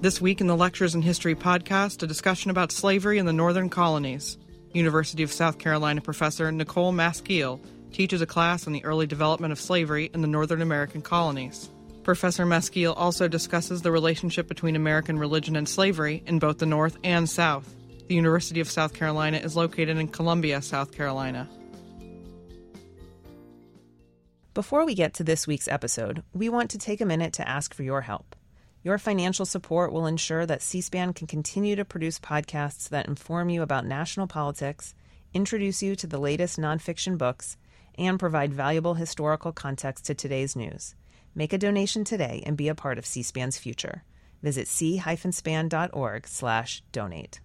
This week in the Lectures in History podcast, a discussion about slavery in the northern colonies. University of South Carolina professor Nicole Maskiell teaches a class on the early development of slavery in the northern American colonies. Professor Maskiell also discusses the relationship between American religion and slavery in both the North and South. The University of South Carolina is located in Columbia, South Carolina. Before we get to this week's episode, we want to take a minute to ask for your help. Your financial support will ensure that C SPAN can continue to produce podcasts that inform you about national politics, introduce you to the latest nonfiction books, and provide valuable historical context to today's news. Make a donation today and be a part of C SPAN's future. Visit c-span.org slash donate.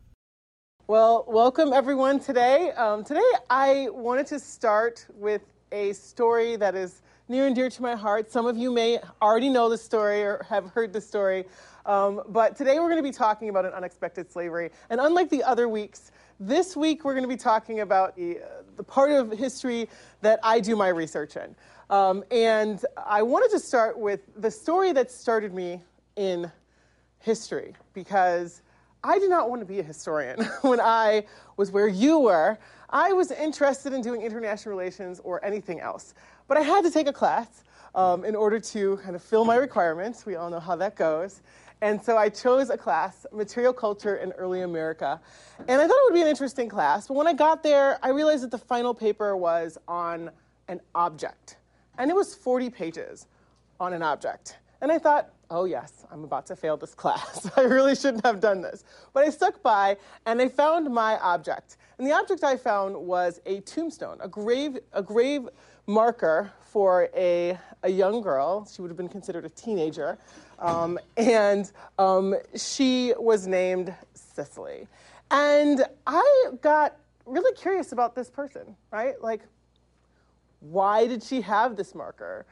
Well, welcome everyone today. Um, today I wanted to start with a story that is near and dear to my heart. Some of you may already know the story or have heard the story. Um, but today we're going to be talking about an unexpected slavery. And unlike the other weeks, this week we're going to be talking about the, uh, the part of history that I do my research in. Um, and I wanted to start with the story that started me in history because I did not want to be a historian when I was where you were. I was interested in doing international relations or anything else. But I had to take a class um, in order to kind of fill my requirements. We all know how that goes. And so I chose a class, Material Culture in Early America. And I thought it would be an interesting class. But when I got there, I realized that the final paper was on an object. And it was 40 pages on an object. And I thought, oh, yes, I'm about to fail this class. I really shouldn't have done this. But I stuck by and I found my object. And the object I found was a tombstone, a grave, a grave marker for a, a young girl. She would have been considered a teenager. Um, and um, she was named Cicely. And I got really curious about this person, right? Like, why did she have this marker?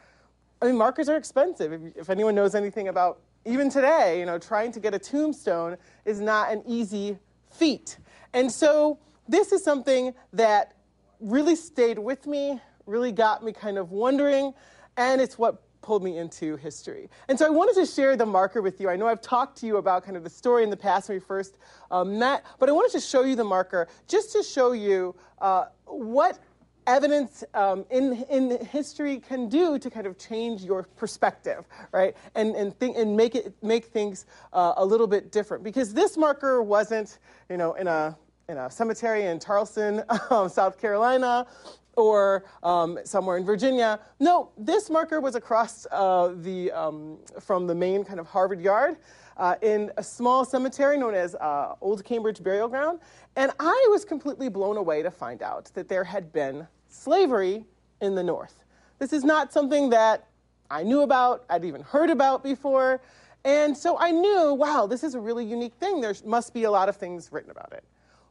I mean, markers are expensive. If, if anyone knows anything about even today, you know, trying to get a tombstone is not an easy feat. And so this is something that really stayed with me really got me kind of wondering, and it's what pulled me into history. And so I wanted to share the marker with you. I know I've talked to you about kind of the story in the past when we first um, met, but I wanted to show you the marker just to show you uh, what evidence um, in, in history can do to kind of change your perspective, right? And, and, think, and make, it, make things uh, a little bit different. Because this marker wasn't, you know, in a, in a cemetery in Charleston, um, South Carolina, or um, somewhere in Virginia. No, this marker was across uh, the, um, from the main kind of Harvard Yard uh, in a small cemetery known as uh, Old Cambridge Burial Ground. And I was completely blown away to find out that there had been slavery in the North. This is not something that I knew about, I'd even heard about before. And so I knew, wow, this is a really unique thing. There must be a lot of things written about it.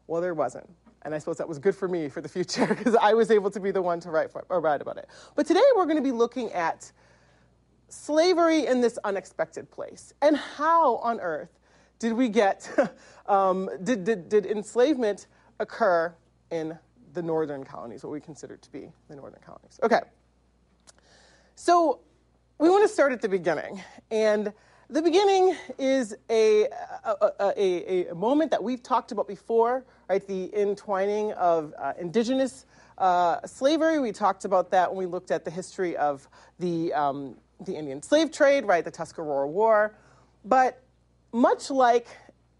Well, there wasn't. And I suppose that was good for me for the future because I was able to be the one to write, for, or write about it. But today we're going to be looking at slavery in this unexpected place and how on earth did we get, um, did, did, did enslavement occur in the northern colonies, what we consider to be the northern colonies. Okay. So we want to start at the beginning. And the beginning is a, a, a, a, moment that we've talked about before, right? The entwining of uh, indigenous uh, slavery. We talked about that when we looked at the history of the, um, the Indian slave trade, right? The Tuscarora War. But much like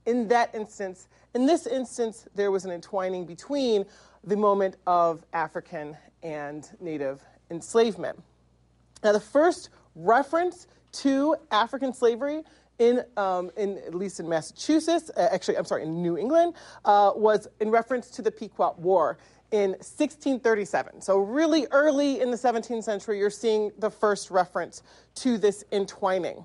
in that instance, in this instance, there was an entwining between the moment of African and Native enslavement. Now, the first reference to African slavery in, um, in at least in Massachusetts, uh, actually, I'm sorry, in New England, uh, was in reference to the Pequot War in 1637. So, really early in the 17th century, you're seeing the first reference to this entwining.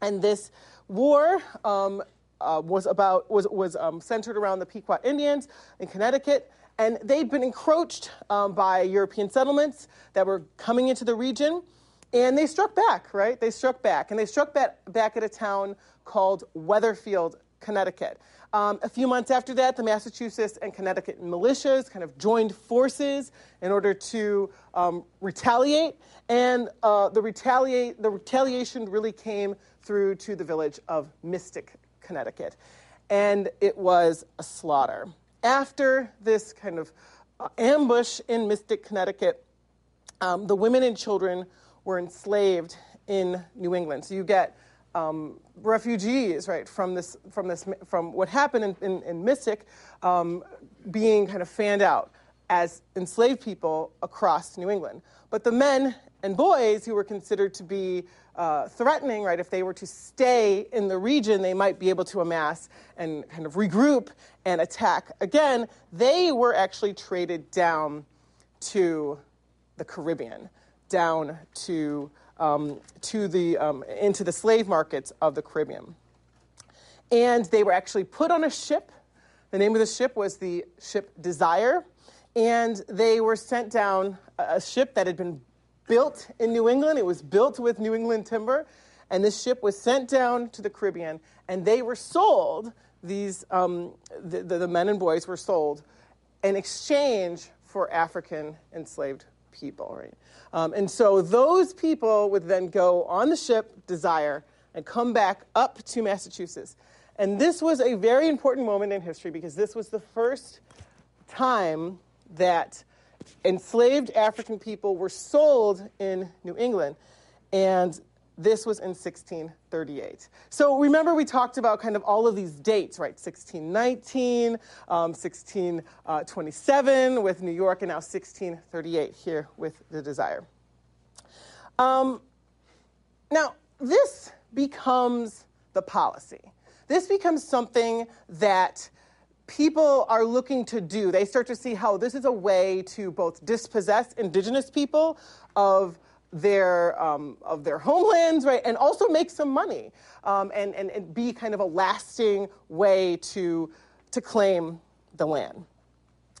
And this war um, uh, was about was was um, centered around the Pequot Indians in Connecticut, and they'd been encroached um, by European settlements that were coming into the region. And they struck back, right? They struck back. And they struck back, back at a town called Wethersfield, Connecticut. Um, a few months after that, the Massachusetts and Connecticut militias kind of joined forces in order to um, retaliate, and uh, the, retaliate, the retaliation really came through to the village of Mystic, Connecticut. And it was a slaughter. After this kind of uh, ambush in Mystic, Connecticut, um, the women and children were enslaved in New England. So you get um, refugees, right, from this, from this, from what happened in, in, in Mystic, um, being kind of fanned out as enslaved people across New England. But the men and boys who were considered to be uh, threatening, right, if they were to stay in the region, they might be able to amass and kind of regroup and attack again. They were actually traded down to the Caribbean, down to um, to the, um, into the slave markets of the Caribbean. And they were actually put on a ship. The name of the ship was the ship Desire. And they were sent down a ship that had been built in New England. It was built with New England timber. And this ship was sent down to the Caribbean. And they were sold, these, um, the, the, the men and boys were sold in exchange for African enslaved people, right? Um, and so those people would then go on the ship Desire and come back up to Massachusetts. And this was a very important moment in history because this was the first time that enslaved African people were sold in New England. And this was in 1638. So remember, we talked about kind of all of these dates, right? 1619, um, 1627 with New York, and now 1638 here with the Desire. Um, now, this becomes the policy. This becomes something that people are looking to do. They start to see how this is a way to both dispossess indigenous people of their um, of their homelands, right, and also make some money um, and, and, and be kind of a lasting way to to claim the land.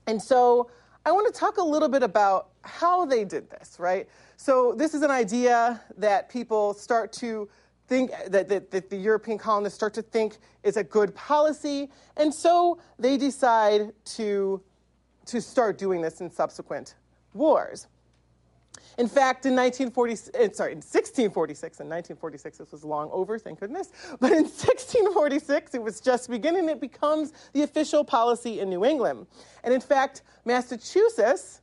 And so I want to talk a little bit about how they did this, right? So this is an idea that people start to think that, that, that, the European colonists start to think is a good policy, and so they decide to to start doing this in subsequent wars. In fact, in 1940, eh, sorry, in 1646, in 1946, this was long over, thank goodness, but in 1646, it was just beginning, it becomes the official policy in New England. And in fact, Massachusetts,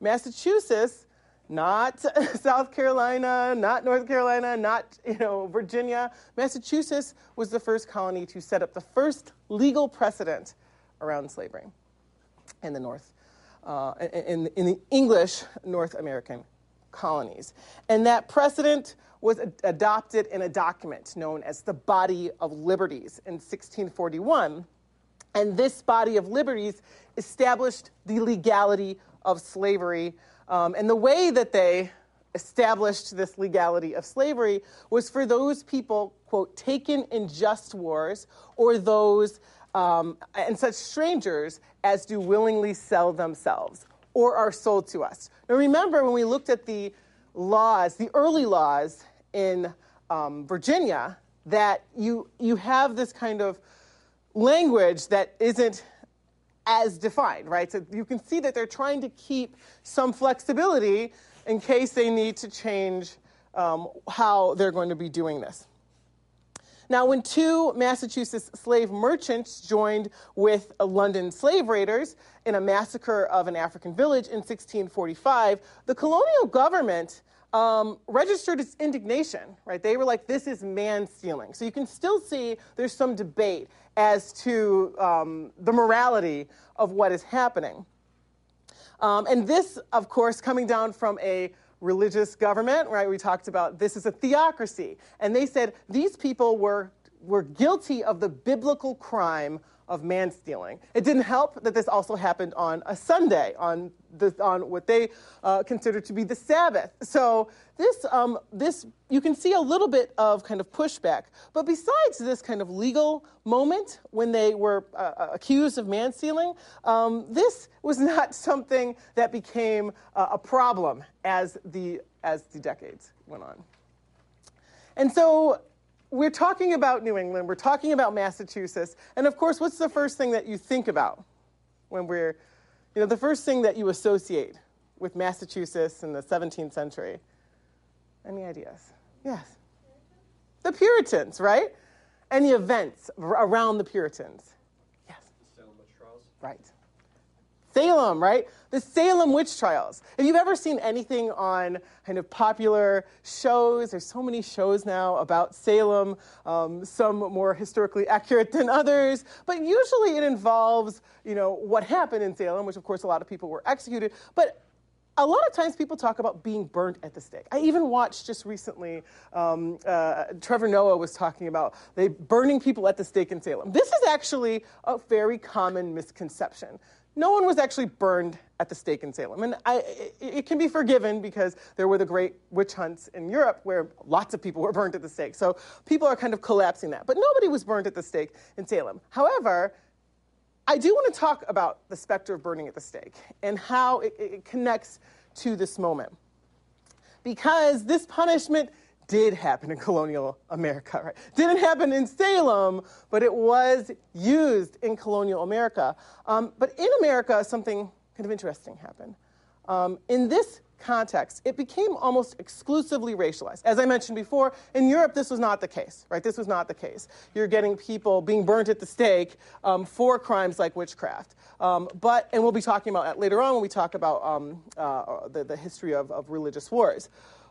Massachusetts, not South Carolina, not North Carolina, not you know Virginia, Massachusetts was the first colony to set up the first legal precedent around slavery in the North, uh, in, in the English North American colonies. And that precedent was ad- adopted in a document known as the Body of Liberties in 1641. And this Body of Liberties established the legality of slavery. Um, and the way that they established this legality of slavery was for those people, quote, taken in just wars or those um, and such strangers as do willingly sell themselves or are sold to us. Now, remember when we looked at the laws, the early laws in um, Virginia, that you, you have this kind of language that isn't as defined, right? So you can see that they're trying to keep some flexibility in case they need to change um, how they're going to be doing this. Now, when two Massachusetts slave merchants joined with London slave raiders in a massacre of an African village in 1645, the colonial government um, registered its indignation, right? They were like, this is man stealing. So you can still see there's some debate as to um, the morality of what is happening. Um, and this, of course, coming down from a religious government, right? We talked about this is a theocracy. And they said these people were, were guilty of the biblical crime of man stealing. It didn't help that this also happened on a Sunday, on, the, on what they uh, to be the Sabbath. So this, um, this, you can see a little bit of kind of pushback. But besides this kind of legal moment when they were uh, uh accused of man stealing, um, this was not something that became uh, a problem as the, as the decades went on. And so we're talking about New England, we're talking about Massachusetts, and of course, what's the first thing that you think about when we're, you know, the first thing that you associate with Massachusetts in the 17th century? Any ideas? Yes. The Puritans, right? The events around the Puritans. Yes. Salem witch trials. Right. Salem, right? The Salem witch trials. If you've ever seen anything on kind of popular shows, there's so many shows now about Salem, um, some more historically accurate than others, but usually it involves, you know, what happened in Salem, which of course a lot of people were executed, but a lot of times people talk about being burnt at the stake. I even watched just recently, um, uh, Trevor Noah was talking about they burning people at the stake in Salem. This is actually a very common misconception no one was actually burned at the stake in Salem. And I, it, it, can be forgiven because there were the great witch hunts in Europe where lots of people were burned at the stake. So people are kind of collapsing that. But nobody was burned at the stake in Salem. However, I do want to talk about the specter of burning at the stake and how it, it connects to this moment. Because this punishment did happen in colonial America, right? Didn't happen in Salem, but it was used in colonial America. Um, but in America, something kind of interesting happened. Um, in this context, it became almost exclusively racialized. As I mentioned before, in Europe, this was not the case, right? This was not the case. You're getting people being burnt at the stake um, for crimes like witchcraft. Um, but, and we'll be talking about that later on when we talk about um, uh, the, the history of, of religious wars.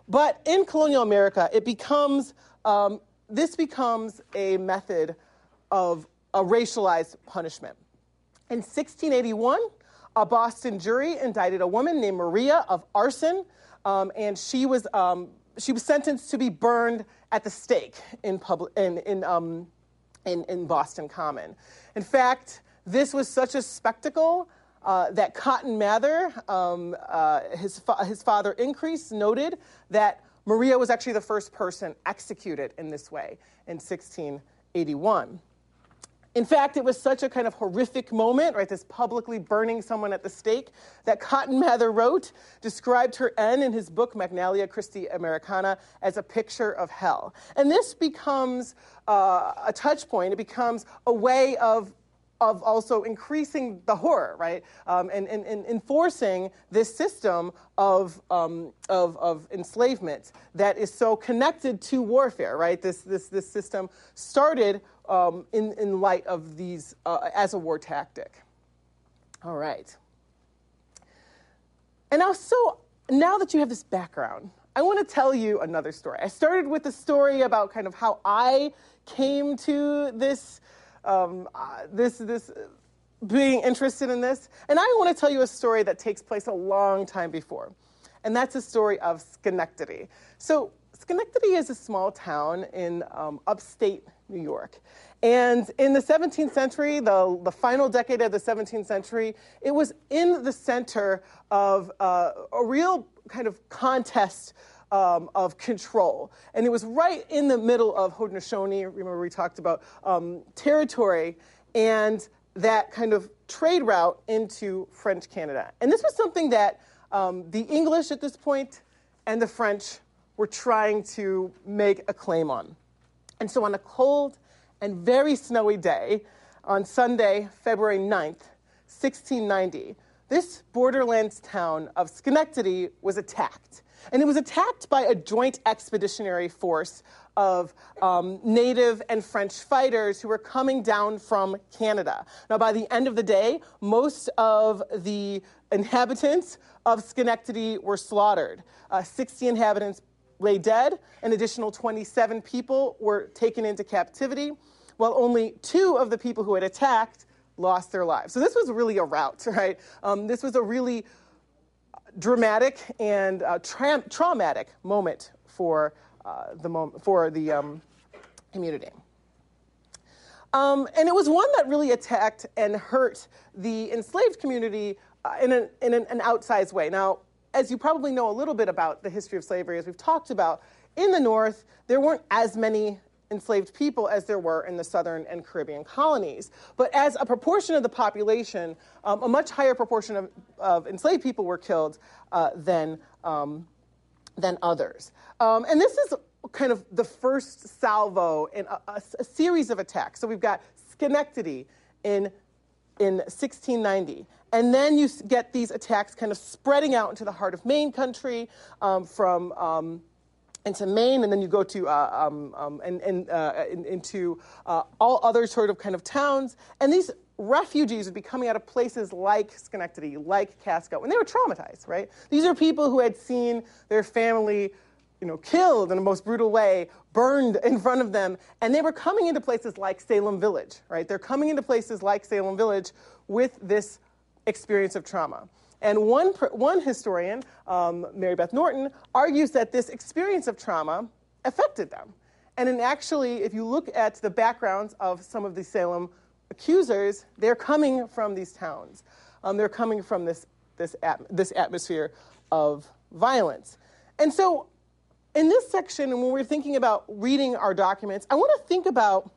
But in colonial America, it becomes, um, this becomes a method of a racialized punishment. In 1681, a Boston jury indicted a woman named Maria of arson, um, and she was, um, she was sentenced to be burned at the stake in, public, in, in, um, in, in Boston Common. In fact, this was such a spectacle uh, that Cotton Mather, um, uh, his, fa- his father Increase, noted that Maria was actually the first person executed in this way in 1681. In fact, it was such a kind of horrific moment, right? This publicly burning someone at the stake, that Cotton Mather wrote, described her end in his book, Magnalia Christi Americana, as a picture of hell. And this becomes uh, a touch point. It becomes a way of of also increasing the horror, right? Um, and, and, and, enforcing this system of, um, of, of enslavement that is so connected to warfare, right? This, this, this system started um, in, in light of these uh, as a war tactic. All right. And now, so now that you have this background, I want to tell you another story. I started with a story about kind of how I came to this um, uh, this, this, being interested in this. And I want to tell you a story that takes place a long time before. And that's a story of Schenectady. So, Schenectady is a small town in um, upstate New York. And in the 17th century, the, the final decade of the 17th century, it was in the center of uh, a real kind of contest um, of control. And it was right in the middle of Haudenosaunee. Remember, we talked about um, territory and that kind of trade route into French Canada. And this was something that um, the English at this point and the French were trying to make a claim on. And so, on a cold and very snowy day, on Sunday, February 9th, 1690, this borderlands town of Schenectady was attacked. And it was attacked by a joint expeditionary force of um, native and French fighters who were coming down from Canada. Now, by the end of the day, most of the inhabitants of Schenectady were slaughtered. Uh, 60 inhabitants lay dead, an additional 27 people were taken into captivity, while only two of the people who had attacked lost their lives. So, this was really a rout, right? Um, this was a really dramatic and uh, tra- traumatic moment for uh, the mom- for the um, community. Um, and it was one that really attacked and hurt the enslaved community uh, in, an, in an, an outsized way. Now, as you probably know a little bit about the history of slavery, as we've talked about, in the North, there weren't as many enslaved people as there were in the southern and Caribbean colonies. But as a proportion of the population, um, a much higher proportion of, of, enslaved people were killed uh, than, um, than others. Um, and this is kind of the first salvo in a, a, a, series of attacks. So we've got Schenectady in, in 1690. And then you get these attacks kind of spreading out into the heart of Maine country um, from um, into Maine, and then you go to uh, um, um, and, and uh, in, into uh, all other sort of kind of towns. And these refugees would be coming out of places like Schenectady, like Casco, and they were traumatized, right? These are people who had seen their family, you know, killed in the most brutal way, burned in front of them, and they were coming into places like Salem Village, right? They're coming into places like Salem Village with this experience of trauma. And one, one historian, um, Mary Beth Norton, argues that this experience of trauma affected them. And in actually, if you look at the backgrounds of some of the Salem accusers, they're coming from these towns. Um, they're coming from this, this, at, this atmosphere of violence. And so, in this section, when we're thinking about reading our documents, I want to think about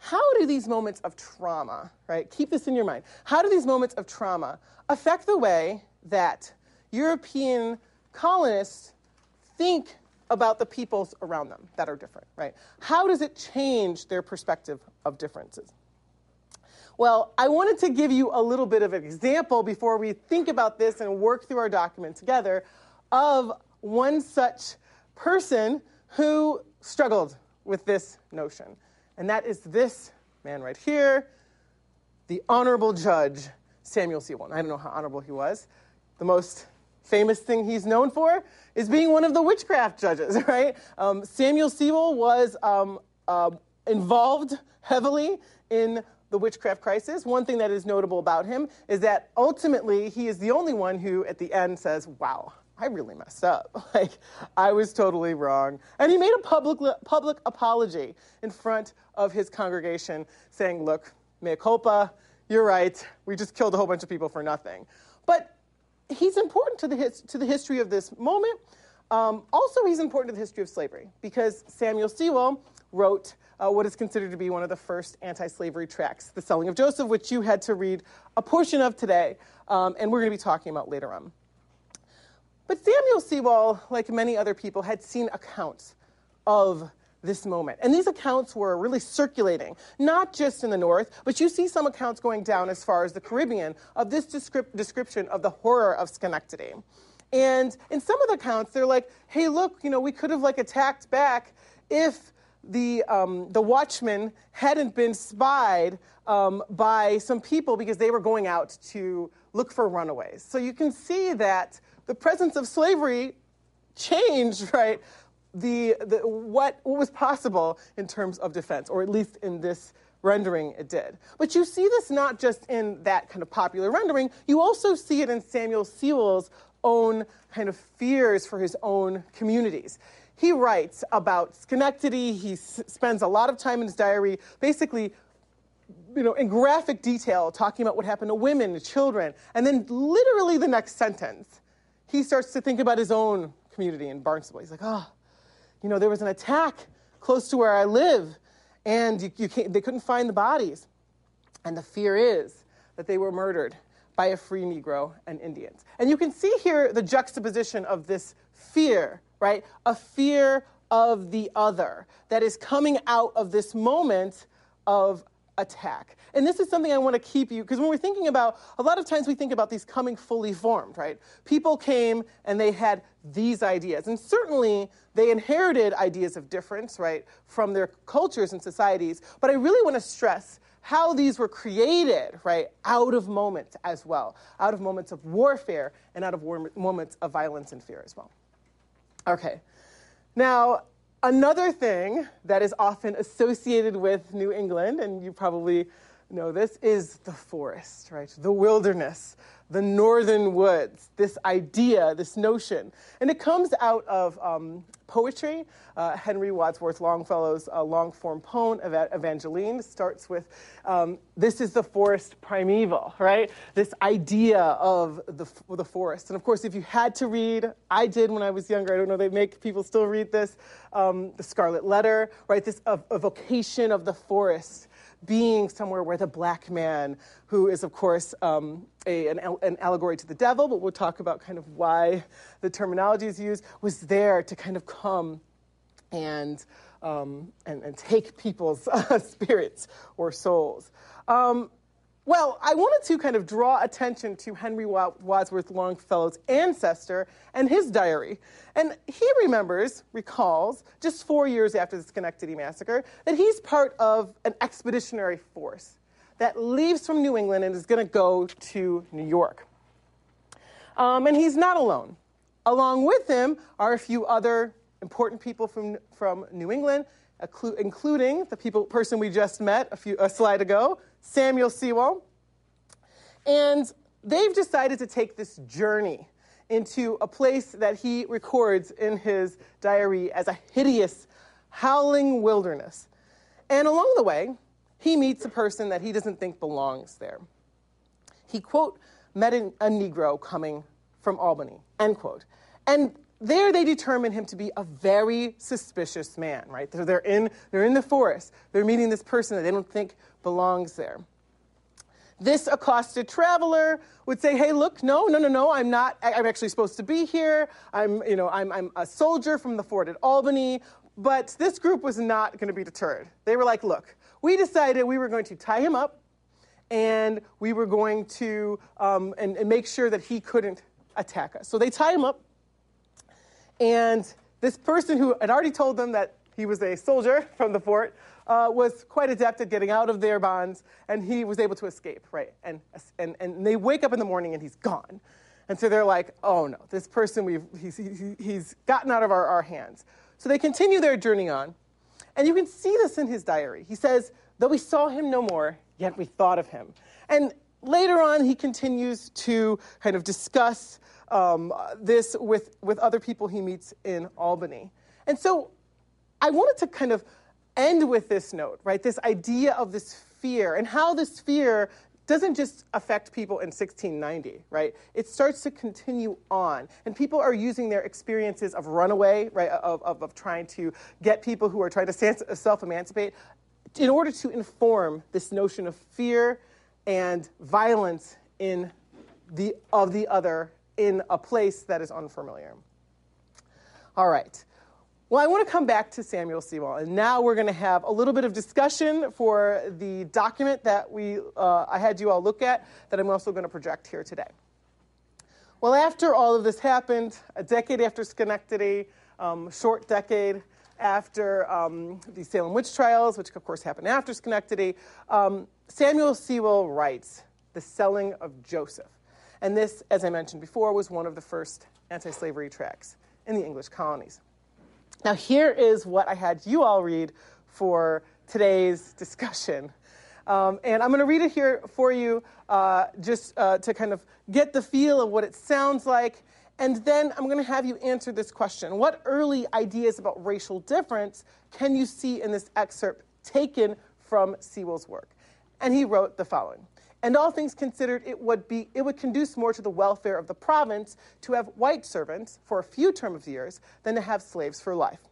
how do these moments of trauma, right? Keep this in your mind. How do these moments of trauma affect the way that European colonists think about the peoples around them that are different, right? How does it change their perspective of differences? Well, I wanted to give you a little bit of an example before we think about this and work through our document together of one such person who struggled with this notion. And that is this man right here, the Honorable Judge Samuel Sewall. I don't know how honorable he was. The most famous thing he's known for is being one of the witchcraft judges, right? Um, Samuel Sewall was um, uh, involved heavily in the witchcraft crisis, one thing that is notable about him is that ultimately he is the only one who at the end says, Wow, I really messed up. Like, I was totally wrong. And he made a public, public apology in front of his congregation saying, Look, mea culpa, you're right. We just killed a whole bunch of people for nothing. But he's important to the, his, to the history of this moment. Um, also, he's important to the history of slavery because Samuel Sewall wrote uh, what is considered to be one of the first anti slavery tracts, The Selling of Joseph, which you had to read a portion of today, um, and we're going to be talking about later on. But Samuel Sewall, like many other people, had seen accounts of this moment. And these accounts were really circulating, not just in the North, but you see some accounts going down as far as the Caribbean of this descrip- description of the horror of Schenectady. And in some of the accounts, they're like, hey, look, you know, we could have like attacked back if the, um, the watchmen hadn't been spied um, by some people because they were going out to look for runaways. So you can see that the presence of slavery changed, right, the, the, what, what was possible in terms of defense, or at least in this rendering it did. But you see this not just in that kind of popular rendering, you also see it in Samuel Sewall's own kind of fears for his own communities he writes about Schenectady. He s- spends a lot of time in his diary basically you know, in graphic detail, talking about what happened to women, to children. And then, literally, the next sentence, he starts to think about his own community in Barnstable. He's like, oh, you know, there was an attack close to where I live, and you, you they couldn't find the bodies. And the fear is that they were murdered by a free Negro and Indians. And you can see here the juxtaposition of this fear right? A fear of the other that is coming out of this moment of attack. And this is something I want to keep you, because when we're thinking about, a lot of times we think about these coming fully formed, right? People came and they had these ideas. And certainly they inherited ideas of difference, right, from their cultures and societies. But I really want to stress how these were created, right, out of moments as well, out of moments of warfare and out of war- moments of violence and fear as well. Okay. Now, another thing that is often associated with New England, and you probably know this, is the forest, right? The wilderness, the northern woods, this idea, this notion. And it comes out of um, poetry. Uh, Henry Wadsworth Longfellow's uh, long form poem, Evangeline, starts with um, This is the forest primeval, right? This idea of the, the forest. And of course, if you had to read, I did when I was younger, I don't know, they make people still read this, um, The Scarlet Letter, right? This evocation of the forest being somewhere where the black man, who is, of course, um, a, an, an, allegory to the devil, but we'll talk about kind of why the terminology is used, was there to kind of come and, um, and, and, take people's uh, spirits or souls. Um, well, I wanted to kind of draw attention to Henry Wadsworth Longfellow's ancestor and his diary. And he remembers, recalls, just four years after the Schenectady Massacre, that he's part of an expeditionary force that leaves from New England and is going to go to New York. Um, and he's not alone. Along with him are a few other important people from, from New England, including the people, person we just met a, few, a slide ago, Samuel Sewall. And they've decided to take this journey into a place that he records in his diary as a hideous, howling wilderness. And along the way, he meets a person that he doesn't think belongs there. He, quote, met a Negro coming from Albany, end quote. And there they determine him to be a very suspicious man, right? So they're in, they're in the forest. They're meeting this person that they don't think belongs there. This accosted traveler would say, hey, look, no, no, no, no, I'm not, I'm actually supposed to be here. I'm, you know, I'm, I'm a soldier from the fort at Albany. But this group was not going to be deterred. They were like, look, we decided we were going to tie him up and we were going to um, and, and make sure that he couldn't attack us. So they tie him up. And this person who had already told them that he was a soldier from the fort uh, was quite adept at getting out of their bonds, and he was able to escape, right? And, and, and they wake up in the morning and he's gone. And so they're like, oh no, this person, we've, he's, he's gotten out of our, our hands. So they continue their journey on. And you can see this in his diary. He says, though we saw him no more, yet we thought of him. And later on, he continues to kind of discuss um, this with, with other people he meets in Albany. And so I wanted to kind of end with this note, right? This idea of this fear and how this fear doesn't just affect people in 1690, right? It starts to continue on. And people are using their experiences of runaway, right, of, of, of trying to get people who are trying to self emancipate in order to inform this notion of fear and violence in the, of the other in a place that is unfamiliar. All right. Well, I want to come back to Samuel Sewall, and now we're going to have a little bit of discussion for the document that we, uh, I had you all look at that I'm also going to project here today. Well, after all of this happened, a decade after Schenectady, um, short decade after um, the Salem witch trials, which of course happened after Schenectady, um, Samuel Sewall writes The Selling of Joseph. And this, as I mentioned before, was one of the first anti slavery tracts in the English colonies. Now, here is what I had you all read for today's discussion. Um, and I'm going to read it here for you uh, just uh, to kind of get the feel of what it sounds like. And then I'm going to have you answer this question What early ideas about racial difference can you see in this excerpt taken from Sewall's work? And he wrote the following and all things considered, it would, be, it would conduce more to the welfare of the province to have white servants for a few term of years than to have slaves for life.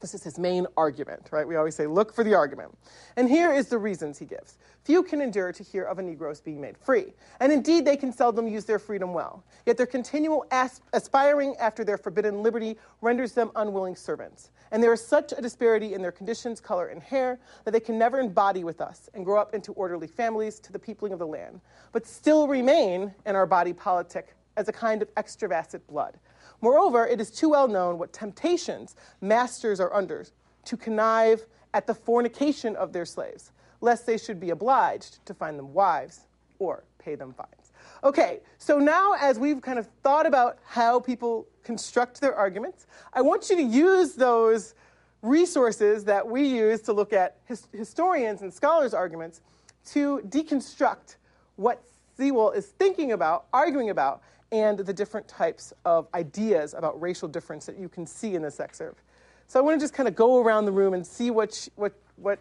This is his main argument, right? We always say, look for the argument. And here is the reasons he gives. Few can endure to hear of a Negro's being made free, and indeed they can seldom use their freedom well. Yet their continual asp- aspiring after their forbidden liberty renders them unwilling servants. And there is such a disparity in their conditions, color, and hair that they can never embody with us and grow up into orderly families to the peopling of the land, but still remain in our body politic as a kind of extravasate blood Moreover, it is too well known what temptations masters are under to connive at the fornication of their slaves, lest they should be obliged to find them wives or pay them fines. Okay, so now as we've kind of thought about how people construct their arguments, I want you to use those resources that we use to look at his- historians and scholars' arguments to deconstruct what Sewall is thinking about, arguing about, and the different types of ideas about racial difference that you can see in this excerpt. So I want to just kind of go around the room and see what, what, what,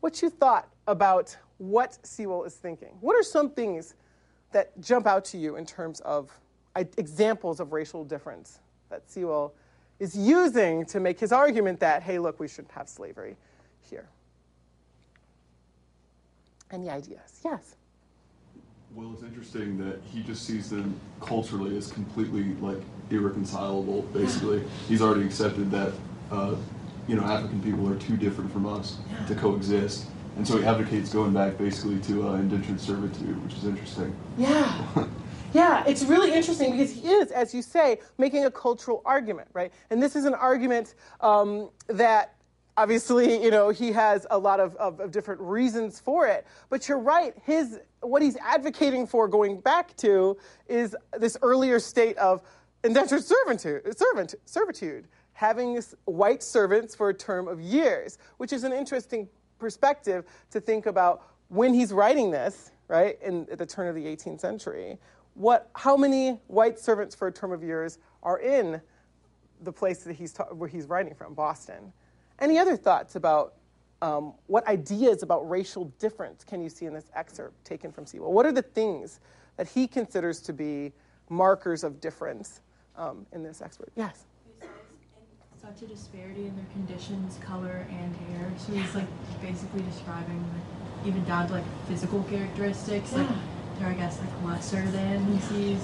what you thought about what Sewall is thinking. What are some things that jump out to you in terms of examples of racial difference that Sewall is using to make his argument that, hey, look, we shouldn't have slavery here? Any ideas? Yes. Well, it's interesting that he just sees them culturally as completely like irreconcilable. Basically, he's already accepted that uh, you know African people are too different from us yeah. to coexist, and so he advocates going back basically to uh, indentured servitude, which is interesting. Yeah. Yeah, it's really interesting because he is, as you say, making a cultural argument, right? And this is an argument um, that obviously, you know, he has a lot of, of, of, different reasons for it. But you're right, his what he's advocating for going back to is this earlier state of indentured servitude, servant, servitude, having white servants for a term of years, which is an interesting perspective to think about when he's writing this, right, in at the turn of the 18th century. What, how many white servants for a term of years are in the place that he's ta- where he's writing from, Boston? Any other thoughts about um, what ideas about racial difference can you see in this excerpt taken from Sewall? What are the things that he considers to be markers of difference um, in this excerpt? Yes. Such a disparity in their conditions, color, and hair. So he's like basically describing like, even down to like physical characteristics. Yeah. Like they're I guess like lesser than he sees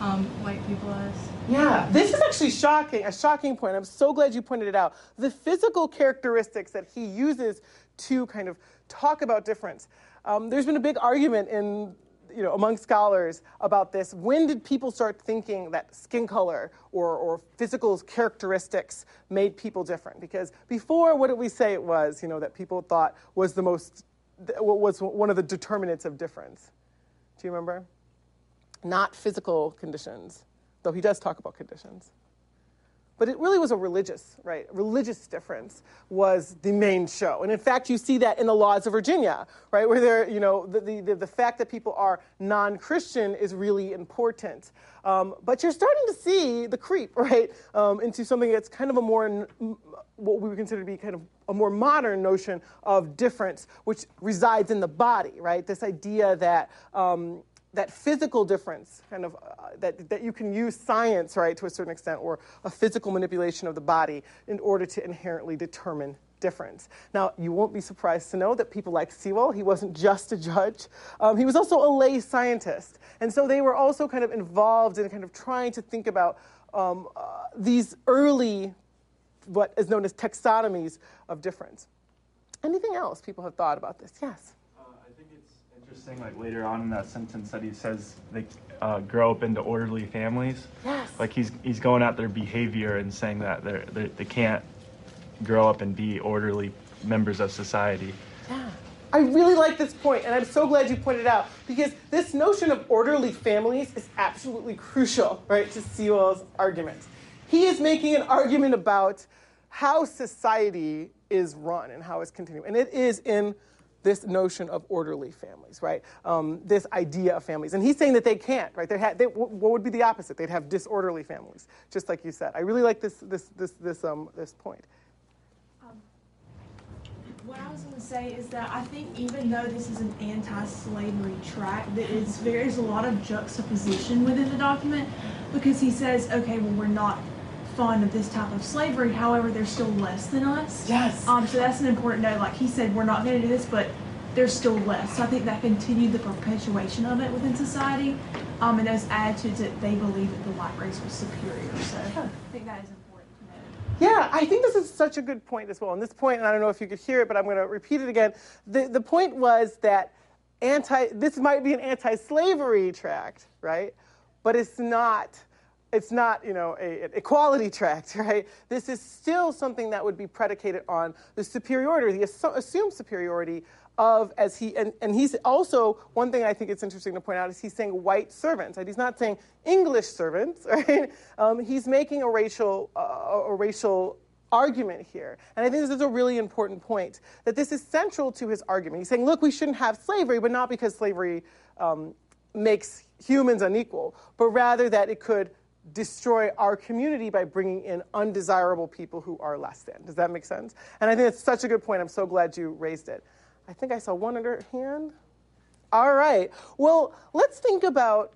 um, white people as. Yeah, this is actually shocking, a shocking point. I'm so glad you pointed it out. The physical characteristics that he uses to kind of talk about difference. Um, there's been a big argument in you know, among scholars about this. When did people start thinking that skin color or, or physical characteristics made people different? Because before, what did we say it was, you know, that people thought was the most, was one of the determinants of difference? Do you remember? Not physical conditions though he does talk about conditions. But it really was a religious, right? Religious difference was the main show. And in fact, you see that in the laws of Virginia, right? Where there, you know, the, the, the fact that people are non Christian is really important. Um, but you're starting to see the creep, right? Um, into something that's kind of a more, what we would consider to be kind of a more modern notion of difference, which resides in the body, right? This idea that, um, that physical difference, kind of uh, that, that you can use science, right, to a certain extent, or a physical manipulation of the body in order to inherently determine difference. Now, you won't be surprised to know that people like Sewall, he wasn't just a judge, um, he was also a lay scientist. And so they were also kind of involved in kind of trying to think about um, uh, these early, what is known as taxonomies of difference. Anything else people have thought about this? Yes interesting, like later on in that sentence that he says they uh, grow up into orderly families. Yes. Like he's he's going at their behavior and saying that they're, they're they can't grow up and be orderly members of society. Yeah. I really like this point, and I'm so glad you pointed out because this notion of orderly families is absolutely crucial, right, to Sewall's argument. He is making an argument about how society is run and how it's continuing, and it is in this notion of orderly families, right? Um, this idea of families. And he's saying that they can't, right? They ha- they, what would be the opposite? They'd have disorderly families, just like you said. I really like this, this, this, this, um, this point. Um, what I was going to say is that I think even though this is an anti-slavery tract, there is there's a lot of juxtaposition within the document because he says, okay, well we're not fond of this type of slavery. However, they're still less than us. Yes. Um, so that's an important note. Like he said, we're not going to do this, but there's still less. So I think that continued the perpetuation of it within society, um, and those attitudes that they believe that the white race was superior. So I think that is important to know. Yeah, I think this is such a good point as well. And this point, and I don't know if you could hear it, but I'm going to repeat it again. The, the point was that anti, this might be an anti-slavery tract, right? But it's not it's not, you know, a, an equality tract, right? This is still something that would be predicated on the superiority, the assumed superiority of, as he, and, and he's also, one thing I think it's interesting to point out is he's saying white servants, right? He's not saying English servants, right? Um, he's making a racial, uh, a racial argument here. And I think this is a really important point, that this is central to his argument. He's saying, look, we shouldn't have slavery, but not because slavery um, makes humans unequal, but rather that it could destroy our community by bringing in undesirable people who are less than. Does that make sense? And I think it's such a good point. I'm so glad you raised it. I think I saw one other hand. All right. Well, let's think about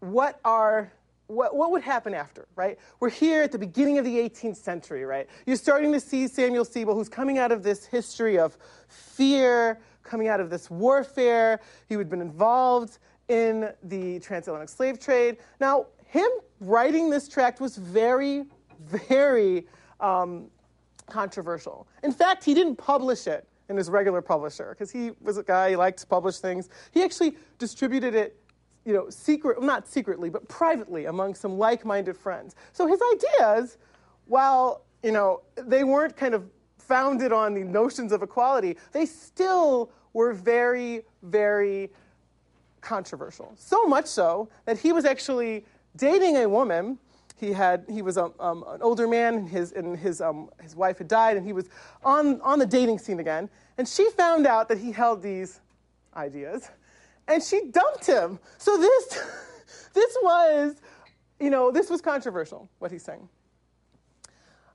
what are what, what would happen after, right? We're here at the beginning of the 18th century, right? You're starting to see Samuel Sewall, who's coming out of this history of fear, coming out of this warfare. He had been involved in the transatlantic slave trade. Now, him writing this tract was very, very um, controversial. In fact, he didn't publish it in his regular publisher because he was a guy he liked to publish things. He actually distributed it, you know, secret, not secretly, but privately among some like-minded friends. So his ideas, while you know they weren't kind of founded on the notions of equality, they still were very, very controversial. So much so that he was actually dating a woman. He had he was um, um, an older man, and his and his um, his wife had died, and he was on on the dating scene again. And she found out that he held these ideas, and she dumped him. So this this was, you know, this was controversial what he's saying.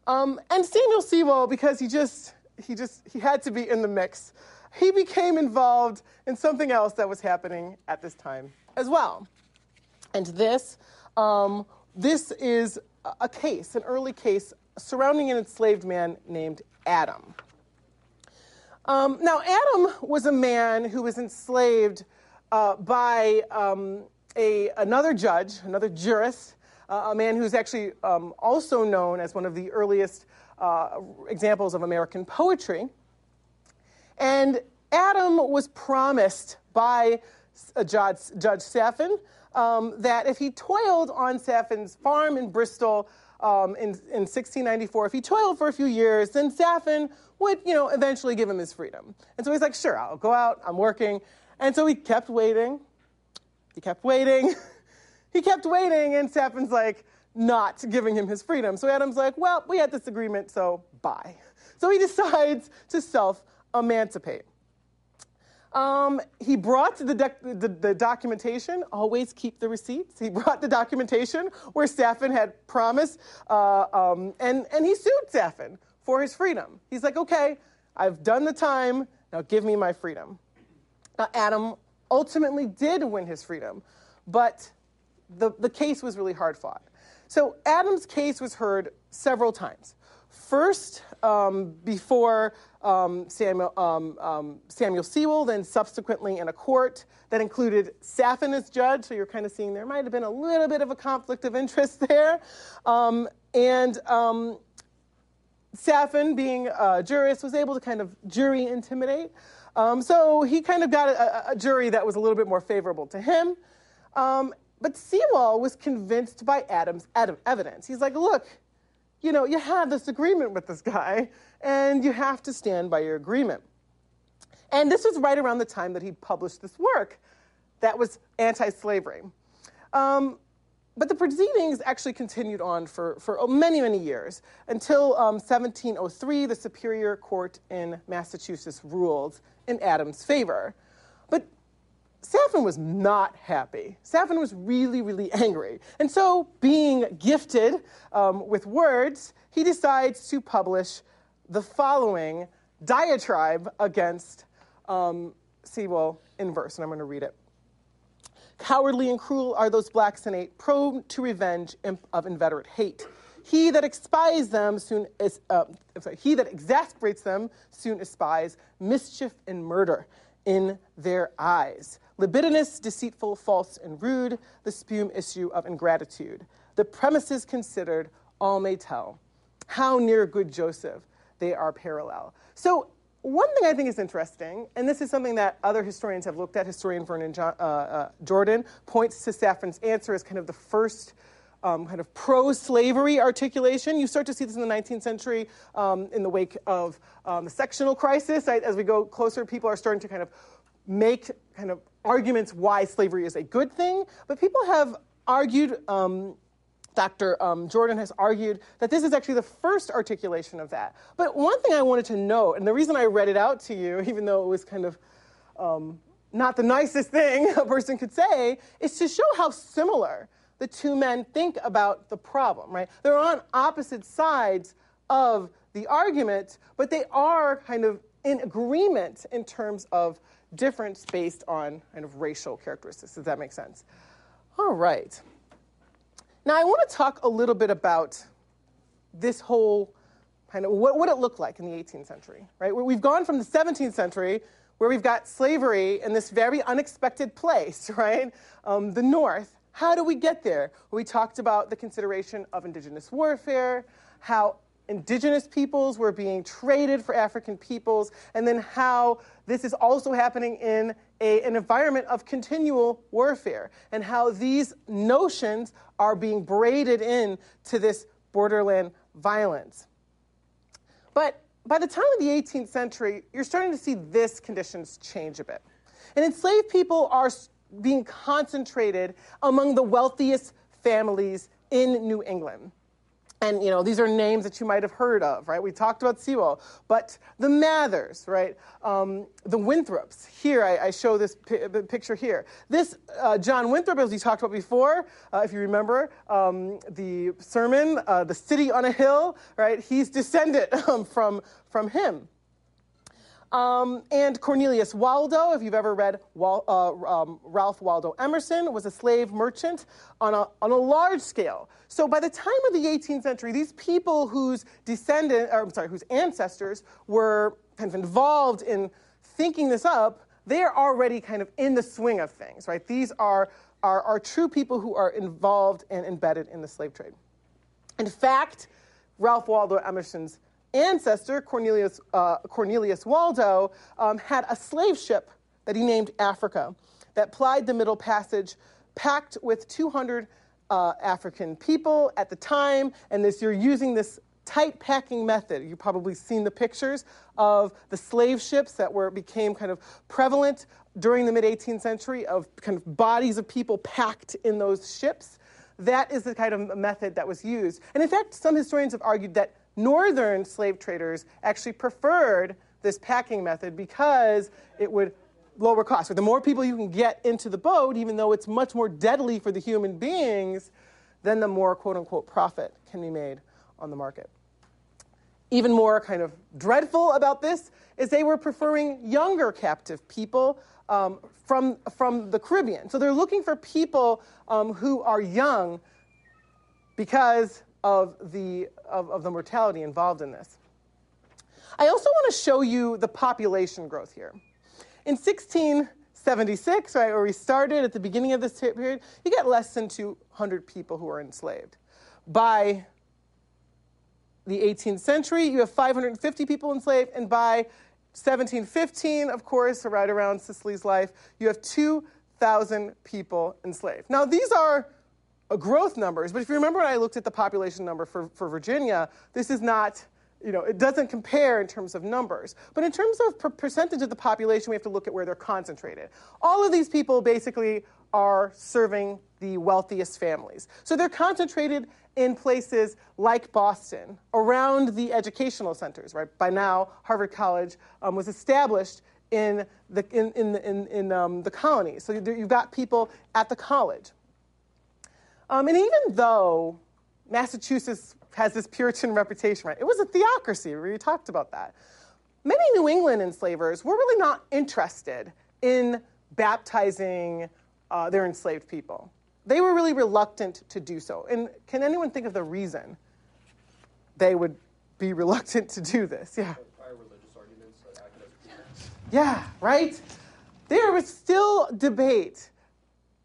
Um, and Samuel Sewall, because he just he just he had to be in the mix he became involved in something else that was happening at this time as well. And this, um, this is a case, an early case surrounding an enslaved man named Adam. Um, now, Adam was a man who was enslaved uh, by um, a, another judge, another jurist, uh, a man who's actually um, also known as one of the earliest uh, examples of American poetry. And Adam was promised by Judge, Judge Saffin um, that if he toiled on Saffin's farm in Bristol um, in, in 1694, if he toiled for a few years, then Saffin would, you know, eventually give him his freedom. And so he's like, sure, I'll go out, I'm working. And so he kept waiting. He kept waiting. he kept waiting, and Saffin's like, not giving him his freedom. So Adam's like, well, we had this agreement, so bye. So he decides to self emancipate. Um, he brought the, the, the, documentation, always keep the receipts. He brought the documentation where Saffin had promised, uh, um, and, and he sued Saffin for his freedom. He's like, okay, I've done the time, now give me my freedom. Now, Adam ultimately did win his freedom, but the, the case was really hard fought. So Adam's case was heard several times. First, um, before um, Samuel, um, um, Samuel Sewall, then subsequently in a court that included Saffin as judge. So you're kind of seeing there might have been a little bit of a conflict of interest there. Um, and Saffin, being a jurist, was able to kind of jury intimidate. so he kind of got a, a, jury that was a little bit more favorable to him. but Sewall was convinced by Adam's evidence. He's like, look, you know, you have this agreement with this guy, and you have to stand by your agreement. And this was right around the time that he published this work that was anti slavery. Um, but the proceedings actually continued on for, for many, many years until um, 1703, the Superior Court in Massachusetts ruled in Adams' favor. But Saffin was not happy. Saffin was really, really angry. And so, being gifted um, with words, he decides to publish the following diatribe against um, Sewall in verse, and I'm going to read it. Cowardly and cruel are those blacks innate, prone to revenge of inveterate hate. He that espies them soon is, uh, sorry, he that exasperates them soon espies mischief and murder in their eyes. Libidinous, deceitful, false, and rude, the spume issue of ingratitude. The premises considered, all may tell. How near good Joseph they are parallel. So, one thing I think is interesting, and this is something that other historians have looked at, historian Vernon John, uh, uh, Jordan points to Saffin's answer as kind of the first um, kind of pro-slavery articulation. You start to see this in the 19th century um, in the wake of um, the sectional crisis. I, as we go closer, people are starting to kind of make kind of arguments why slavery is a good thing. But people have argued um, Dr. Um, Jordan has argued that this is actually the first articulation of that. But one thing I wanted to note, and the reason I read it out to you, even though it was kind of um, not the nicest thing a person could say, is to show how similar the two men think about the problem, right? They're on opposite sides of the argument, but they are kind of in agreement in terms of difference based on kind of racial characteristics. Does that make sense? All right. Now, I want to talk a little bit about this whole kind of what, what it looked like in the 18th century, right? We've gone from the 17th century, where we've got slavery in this very unexpected place, right? Um, the North. How do we get there? We talked about the consideration of indigenous warfare, how indigenous peoples were being traded for African peoples, and then how this is also happening in a, an environment of continual warfare, and how these notions are being braided in to this borderland violence. But by the time of the 18th century, you're starting to see this conditions change a bit. And enslaved people are being concentrated among the wealthiest families in New England. And, you know, these are names that you might have heard of, right? We talked about Sewall, but the Mathers, right? Um, the Winthrops. Here, I, I show this pi- picture here. This uh, John Winthrop, as we talked about before, uh, if you remember um, the sermon, uh, The City on a Hill, right? He's descended um, from, from him. Um, and Cornelius Waldo, if you've ever read Wal, uh, um, Ralph Waldo Emerson, was a slave merchant on a, on a large scale. So by the time of the 18th century, these people whose descendant, or I'm sorry, whose ancestors were kind of involved in thinking this up, they are already kind of in the swing of things, right? These are, are, are true people who are involved and embedded in the slave trade. In fact, Ralph Waldo Emerson's ancestor, Cornelius, uh, Cornelius Waldo, um, had a slave ship that he named Africa that plied the Middle Passage, packed with 200 uh, African people at the time. And this, you're using this tight packing method. You've probably seen the pictures of the slave ships that were became kind of prevalent during the mid 18th century of kind of bodies of people packed in those ships. That is the kind of method that was used. And in fact, some historians have argued that northern slave traders actually preferred this packing method because it would lower costs. So the more people you can get into the boat, even though it's much more deadly for the human beings, then the more quote unquote profit can be made on the market. Even more kind of dreadful about this is they were preferring younger captive people um, from, from the Caribbean. So they're looking for people um, who are young because of the, of, of the mortality involved in this. I also want to show you the population growth here. In 1676, right, where we started at the beginning of this period, you get less than 200 people who are enslaved. By the 18th century, you have 550 people enslaved, and by 1715, of course, right around Cicely's life, you have 2,000 people enslaved. Now, these are growth numbers, but if you remember when I looked at the population number for, for Virginia, this is not, you know, it doesn't compare in terms of numbers. But in terms of per- percentage of the population, we have to look at where they're concentrated. All of these people basically are serving the wealthiest families. So they're concentrated in places like Boston, around the educational centers, right? By now, Harvard College um, was established in the, in, in, in, in um, the colonies. So you've got people at the college. Um, and even though Massachusetts has this Puritan reputation, right, it was a theocracy. We talked about that. Many New England enslavers were really not interested in baptizing uh, their enslaved people. They were really reluctant to do so. And can anyone think of the reason they would be reluctant to do this? Yeah. Yeah, right? There was still debate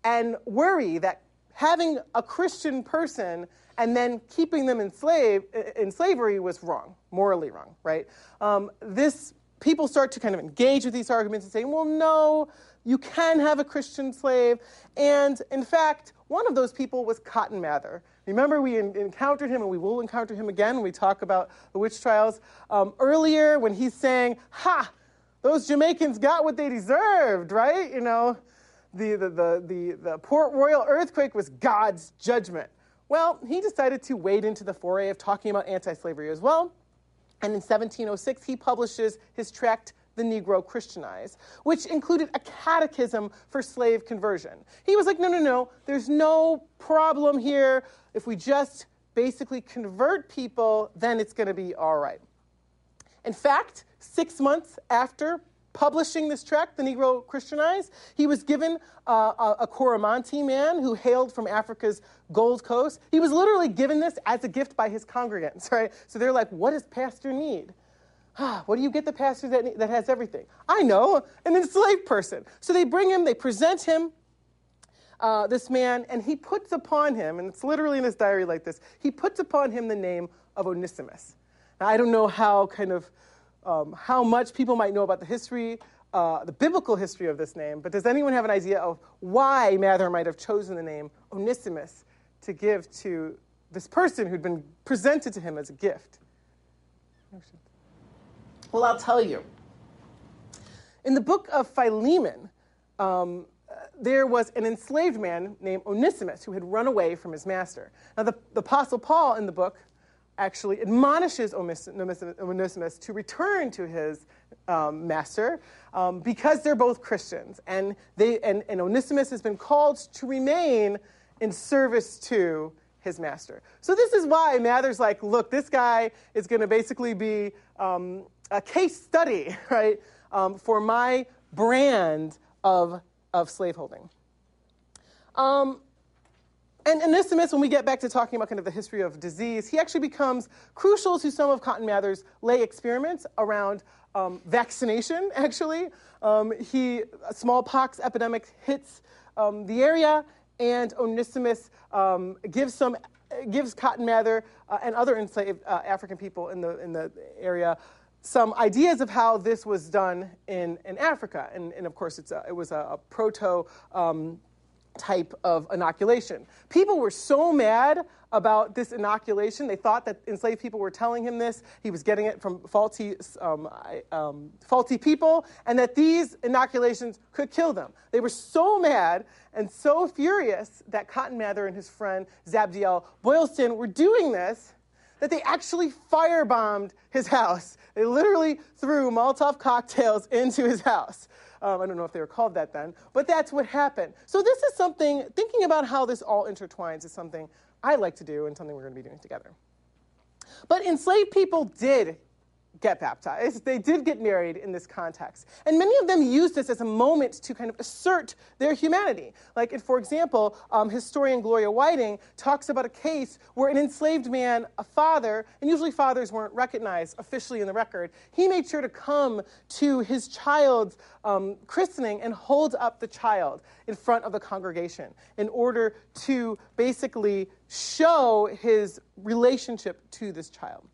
and worry that having a Christian person and then keeping them in, slave, in slavery was wrong, morally wrong, right? Um, this people start to kind of engage with these arguments and say, well, no, you can have a Christian slave. And in fact, one of those people was Cotton Mather. Remember, we in- encountered him, and we will encounter him again when we talk about the witch trials. Um, earlier, when he's saying, Ha, those Jamaicans got what they deserved, right? You know, the, the, the, the, Port Royal earthquake was God's judgment. Well, he decided to wade into the foray of talking about anti slavery as well. And in 1706, he publishes his tract, The Negro Christianized, which included a catechism for slave conversion. He was like, no, no, no, there's no problem here. If we just basically convert people, then it's going to be all right. In fact, six months after publishing this tract, The Negro Christianized, he was given uh, a, a Coromantee man who hailed from Africa's Gold Coast. He was literally given this as a gift by his congregants, right? So they're like, what does pastor need? What do you get the pastor that, that has everything? I know, an enslaved person. So they bring him, they present him, uh, this man, and he puts upon him, and it's literally in his diary like this, he puts upon him the name of Onesimus. Now, I don't know how kind of um, how much people might know about the history, uh, the biblical history of this name, but does anyone have an idea of why Mather might have chosen the name Onesimus to give to this person who'd been presented to him as a gift? Well, I'll tell you. In the book of Philemon, um, there was an enslaved man named Onesimus who had run away from his master. Now, the, the Apostle Paul in the book actually admonishes Onesimus to return to his um, master um, because they're both Christians. And, they, and, and Onesimus has been called to remain in service to his master. So this is why Mather's like, look, this guy is going to basically be um, a case study, right, um, for my brand of, of slaveholding. Um, and Onesimus, when we get back to talking about kind of the history of disease, he actually becomes crucial to some of Cotton Mather's lay experiments around um, vaccination, actually. Um, he, smallpox epidemic hits um, the area, and Onesimus um, gives some gives Cotton Mather uh, and other enslaved uh, African people in the in the area some ideas of how this was done in, in Africa. And, and of course, it's a, it was a, a proto um, type of inoculation. People were so mad about this inoculation. They thought that enslaved people were telling him this. He was getting it from faulty, um, um, faulty people, and that these inoculations could kill them. They were so mad and so furious that Cotton Mather and his friend Zabdiel Boylston were doing this that they actually firebombed his house. They literally threw Molotov cocktails into his house. Um, I don't know if they were called that then, but that's what happened. So, this is something, thinking about how this all intertwines is something I like to do and something we're going to be doing together. But enslaved people did get baptized. They did get married in this context. And many of them used this as a moment to kind of assert their humanity. Like, for example, um, historian Gloria Whiting talks about a case where an enslaved man, a father, and usually fathers weren't recognized officially in the record, he made sure to come to his child's um, christening and hold up the child in front of the congregation in order to basically show his relationship to this child.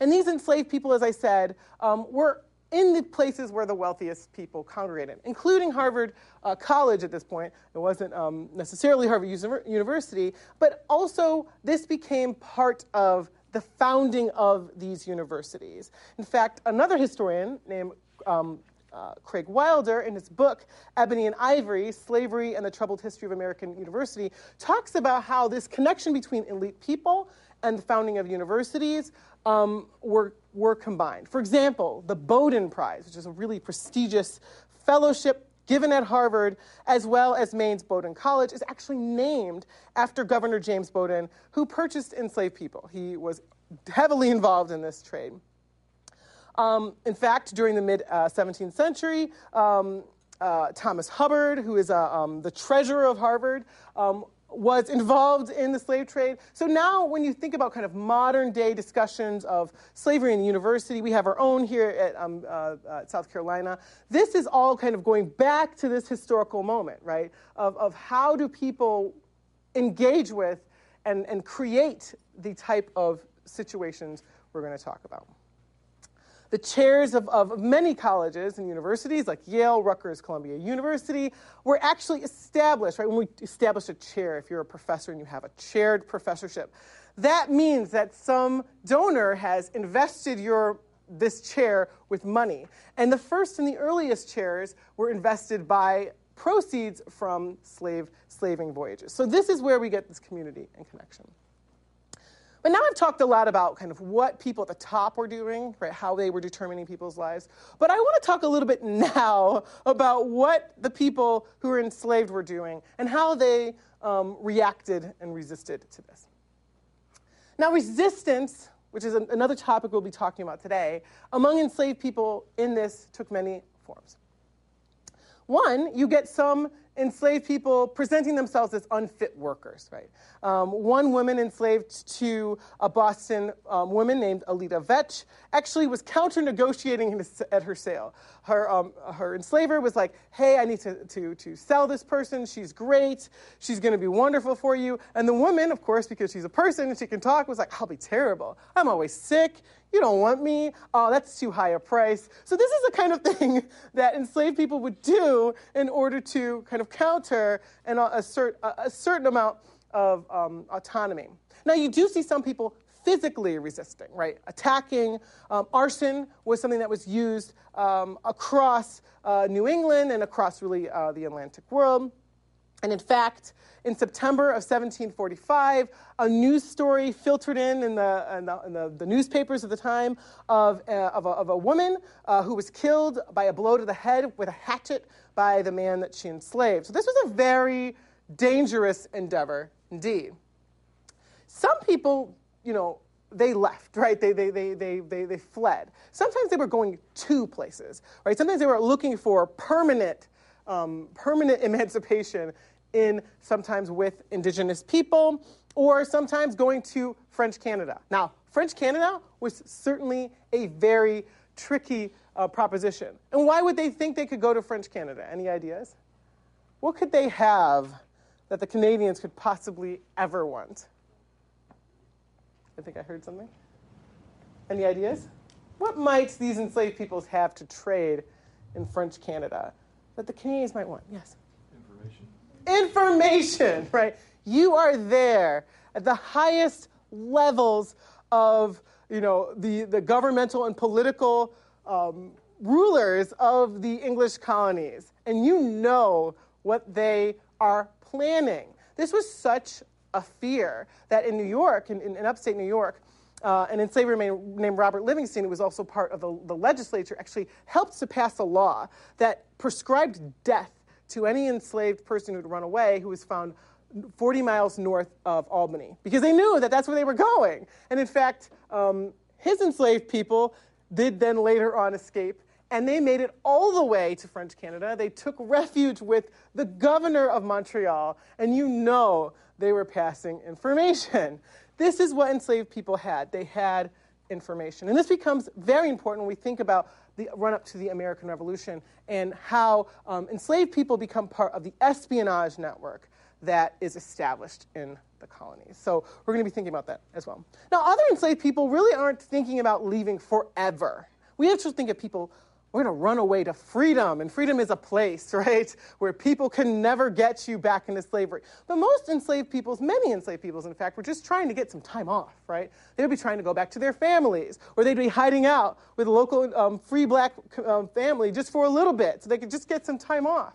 And these enslaved people, as I said, um, were in the places where the wealthiest people congregated, including Harvard uh, College at this point. It wasn't um, necessarily Harvard University, but also this became part of the founding of these universities. In fact, another historian named um, uh, Craig Wilder, in his book Ebony and Ivy Slavery and the Troubled History of American University, talks about how this connection between elite people and the founding of universities um, were, were combined. For example, the Bowdoin Prize, which is a really prestigious fellowship given at Harvard, as well as Maine's Bowdoin College, is actually named after Governor James Bowdoin, who purchased enslaved people. He was heavily involved in this trade. Um, in fact, during the mid uh, 17th century, um, uh, Thomas Hubbard, who is uh, um, the treasurer of Harvard, um, was involved in the slave trade. So now, when you think about kind of modern day discussions of slavery in the university, we have our own here at, um, uh, uh, South Carolina. This is all kind of going back to this historical moment, right? Of, of how do people engage with and, and create the type of situations we're going to talk about the chairs of, of many colleges and universities like Yale, Rutgers, Columbia University were actually established, right? When we establish a chair, if you're a professor and you have a chaired professorship, that means that some donor has invested your this chair with money. And the first and the earliest chairs were invested by proceeds from slave slaving voyages. So this is where we get this community and connection. But now I've talked a lot about kind of what people at the top were doing, right, how they were determining people's lives. But I want to talk a little bit now about what the people who were enslaved were doing and how they um, reacted and resisted to this. Now, resistance, which is another topic we'll be talking about today, among enslaved people in this took many forms. One, you get some enslaved people presenting themselves as unfit workers, right? Um, one woman enslaved to a Boston um, woman named Alida Vetch actually was counter negotiating at her sale. Her, um, her enslaver was like, hey, I need to, to, to sell this person. She's great. She's going to be wonderful for you. And the woman, of course, because she's a person and she can talk, was like, I'll be terrible. I'm always sick. You don't want me. Oh, that's too high a price. So, this is the kind of thing that enslaved people would do in order to kind of counter and assert a, a certain amount of um, autonomy. Now, you do see some people physically resisting, right? Attacking. Um, arson was something that was used um, across uh, New England and across really uh, the Atlantic world. And in fact, in September of 1745, a news story filtered in in the, in the, in the, the newspapers of the time of, uh, of, a, of a woman uh, who was killed by a blow to the head with a hatchet by the man that she enslaved. So this was a very dangerous endeavor indeed. Some people, you know, they left, right? They, they, they, they, they, they fled. Sometimes they were going to places, right? Sometimes they were looking for permanent, um, permanent emancipation in sometimes with indigenous people or sometimes going to French Canada. Now, French Canada was certainly a very tricky uh, proposition. And why would they think they could go to French Canada? Any ideas? What could they have that the Canadians could possibly ever want? I think I heard something. Any ideas? What might these enslaved peoples have to trade in French Canada that the Canadians might want? Yes information, Information, right? You are there at the highest levels of, you know, the, the governmental and political um, rulers of the English colonies, and you know what they are planning. This was such a fear that in New York, in, in, in upstate New York, uh, an enslaver named Robert Livingston, who was also part of the, the legislature, actually helped to pass a law that prescribed death to any enslaved person who'd run away who was found 40 miles north of Albany because they knew that that's where they were going. And in fact, um, his enslaved people did then later on escape and they made it all the way to French Canada. They took refuge with the governor of Montreal, and you know they were passing information. This is what enslaved people had. They had information. And this becomes very important when we think about the run up to the American Revolution and how um, enslaved people become part of the espionage network that is established in the colonies. So we're going to be thinking about that as well. Now, other enslaved people really aren't thinking about leaving forever. We have to think of people we're going to run away to freedom. And freedom is a place, right, where people can never get you back into slavery. But most enslaved peoples, many enslaved peoples, in fact, were just trying to get some time off, right? They would be trying to go back to their families, or they'd be hiding out with a local um, free black um, family just for a little bit so they could just get some time off.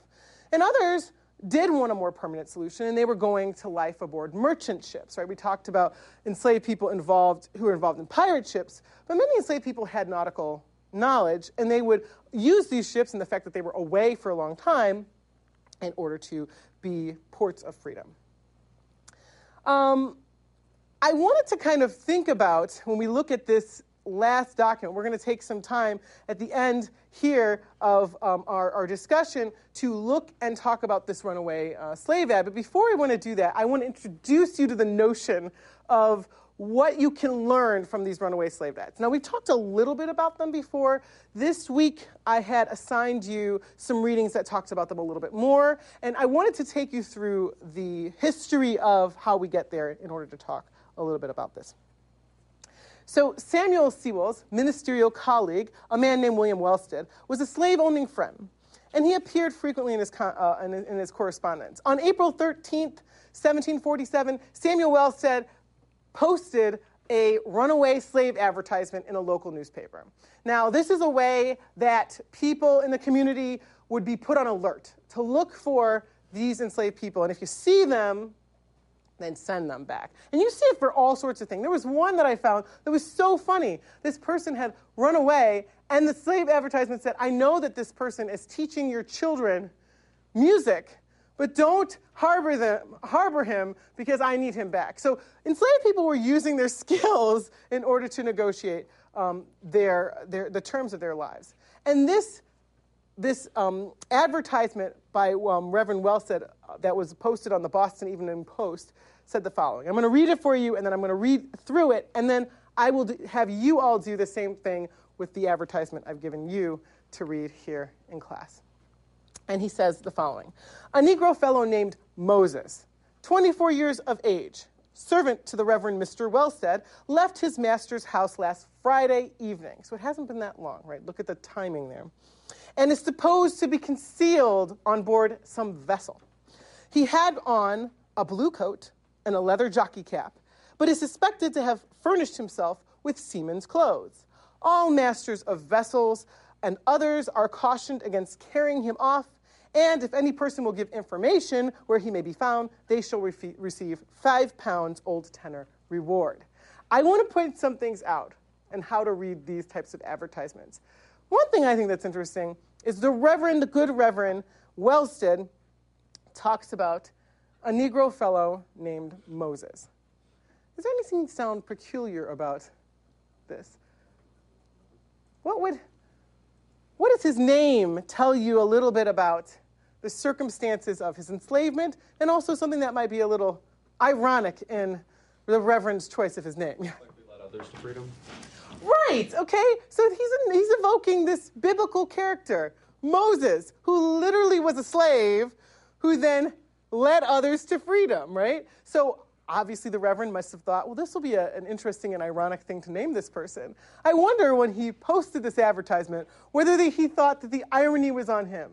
And others did want a more permanent solution, and they were going to life aboard merchant ships, right? We talked about enslaved people involved who were involved in pirate ships, but many enslaved people had nautical knowledge, and they would use these ships and the fact that they were away for a long time in order to be ports of freedom. Um, I wanted to kind of think about when we look at this last document, we're going to take some time at the end here of um, our, our, discussion to look and talk about this runaway uh, slave ad. But before I want to do that, I want to introduce you to the notion of what you can learn from these runaway slave ads. Now, we've talked a little bit about them before. This week, I had assigned you some readings that talked about them a little bit more, and I wanted to take you through the history of how we get there in order to talk a little bit about this. So, Samuel Sewall's ministerial colleague, a man named William Welsteed, was a slave owning friend, and he appeared frequently in his, uh, in, in his correspondence. On April 13th, 1747, Samuel Welsteed posted a runaway slave advertisement in a local newspaper. Now, this is a way that people in the community would be put on alert to look for these enslaved people. And if you see them, then send them back. And you see it for all sorts of things. There was one that I found that was so funny. This person had run away, and the slave advertisement said, I know that this person is teaching your children music but don't harbor, them, harbor him because I need him back. So enslaved people were using their skills in order to negotiate um, their, their, the terms of their lives. And this this um, advertisement by um, Reverend Welsteed uh, that was posted on the Boston Evening Post said the following. I'm going to read it for you, and then I'm going to read through it, and then I will do, have you all do the same thing with the advertisement I've given you to read here in class. And he says the following A Negro fellow named Moses, 24 years of age, servant to the Reverend Mr. Welsteed, left his master's house last Friday evening. So it hasn't been that long, right? Look at the timing there. And is supposed to be concealed on board some vessel. He had on a blue coat and a leather jockey cap, but is suspected to have furnished himself with seaman's clothes. All masters of vessels and others are cautioned against carrying him off and if any person will give information where he may be found, they shall re- receive five pounds old tenor reward. I want to point some things out and how to read these types of advertisements. One thing I think that's interesting is the Reverend, the good Reverend Welsteed talks about a Negro fellow named Moses. Does there anything sound peculiar about this? What would, what does his name tell you a little bit about the circumstances of his enslavement and also something that might be a little ironic in the Reverend's choice of his name? Like we led others to freedom. Right, okay? So he's, he's evoking this biblical character, Moses, who literally was a slave, who then led others to freedom, right? So obviously the Reverend must have thought, well, this will be a, an interesting and ironic thing to name this person. I wonder when he posted this advertisement whether the, he thought that the irony was on him.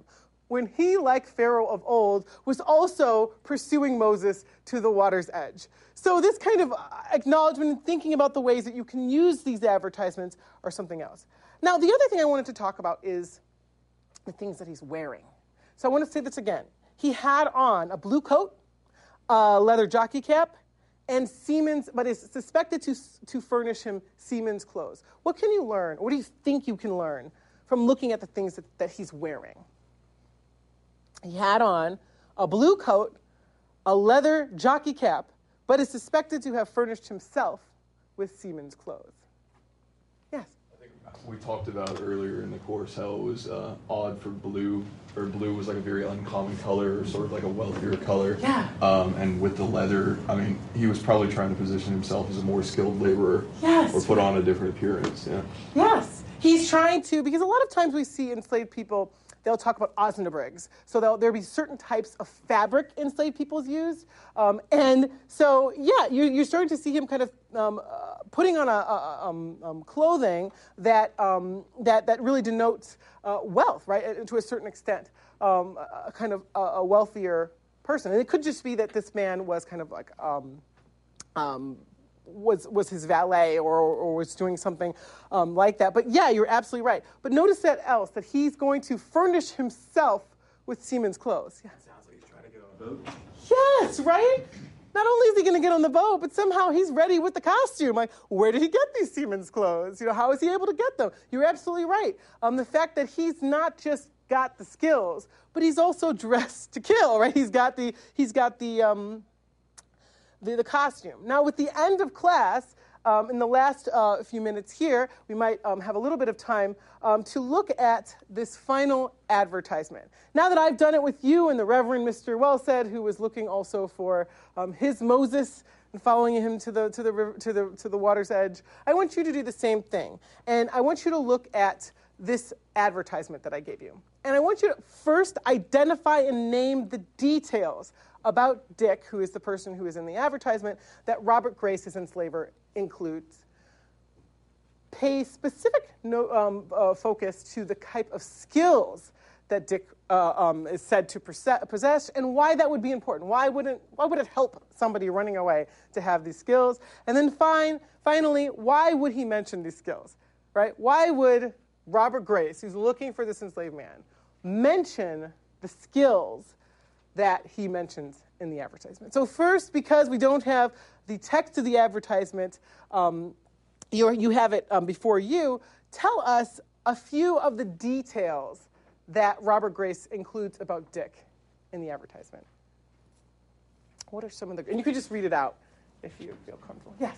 When he, like Pharaoh of old, was also pursuing Moses to the water's edge. So, this kind of acknowledgement and thinking about the ways that you can use these advertisements or something else. Now, the other thing I wanted to talk about is the things that he's wearing. So, I want to say this again. He had on a blue coat, a leather jockey cap, and seaman's, but is suspected to, to furnish him seaman's clothes. What can you learn? What do you think you can learn from looking at the things that, that he's wearing? He had on a blue coat, a leather jockey cap, but is suspected to have furnished himself with seaman's clothes. Yes? We talked about earlier in the course how it was uh, odd for blue, or blue was like a very uncommon color, or sort of like a wealthier color. Yeah. Um, and with the leather, I mean, he was probably trying to position himself as a more skilled laborer. Yes. Or put on a different appearance. Yeah. Yes. He's trying to, because a lot of times we see enslaved people they'll talk about osnabrigs. So there'll, be certain types of fabric enslaved peoples used. Um, and so, yeah, you, you're starting to see him kind of um, uh, putting on a, a um, um clothing that, um, that, that really denotes uh, wealth, right, to a certain extent, um, a, kind of a, a, wealthier person. And it could just be that this man was kind of like was, was his valet or, or was doing something um, like that. But yeah, you're absolutely right. But notice that else, that he's going to furnish himself with seaman's clothes. Yeah. Sounds like he's trying to get on a boat. Yes, right? Not only is he going to get on the boat, but somehow he's ready with the costume. Like, where did he get these seaman's clothes? You know, how is he able to get them? You're absolutely right. Um, the fact that he's not just got the skills, but he's also dressed to kill, right? He's got the he's got the um, the, the costume. Now, with the end of class, um, in the last uh, few minutes here, we might um, have a little bit of time um, to look at this final advertisement. Now that I've done it with you and the Reverend Mr. Welsteed, who was looking also for um, his Moses and following him to the, to, the, to, the, to the water's edge, I want you to do the same thing. And I want you to look at this advertisement that I gave you. And I want you to first identify and name the details about Dick, who is the person who is in the advertisement, that Robert Grace, his enslaver, includes. Pay specific no, um, uh, focus to the type of skills that Dick uh, um, is said to possess and why that would be important. Why, wouldn't, why would it help somebody running away to have these skills? And then fine, finally, why would he mention these skills? Right? Why would Robert Grace, who's looking for this enslaved man, mention the skills that he mentions in the advertisement. So, first, because we don't have the text of the advertisement, um, you have it um, before you, tell us a few of the details that Robert Grace includes about Dick in the advertisement. What are some of the, and you could just read it out if you feel comfortable. Yes?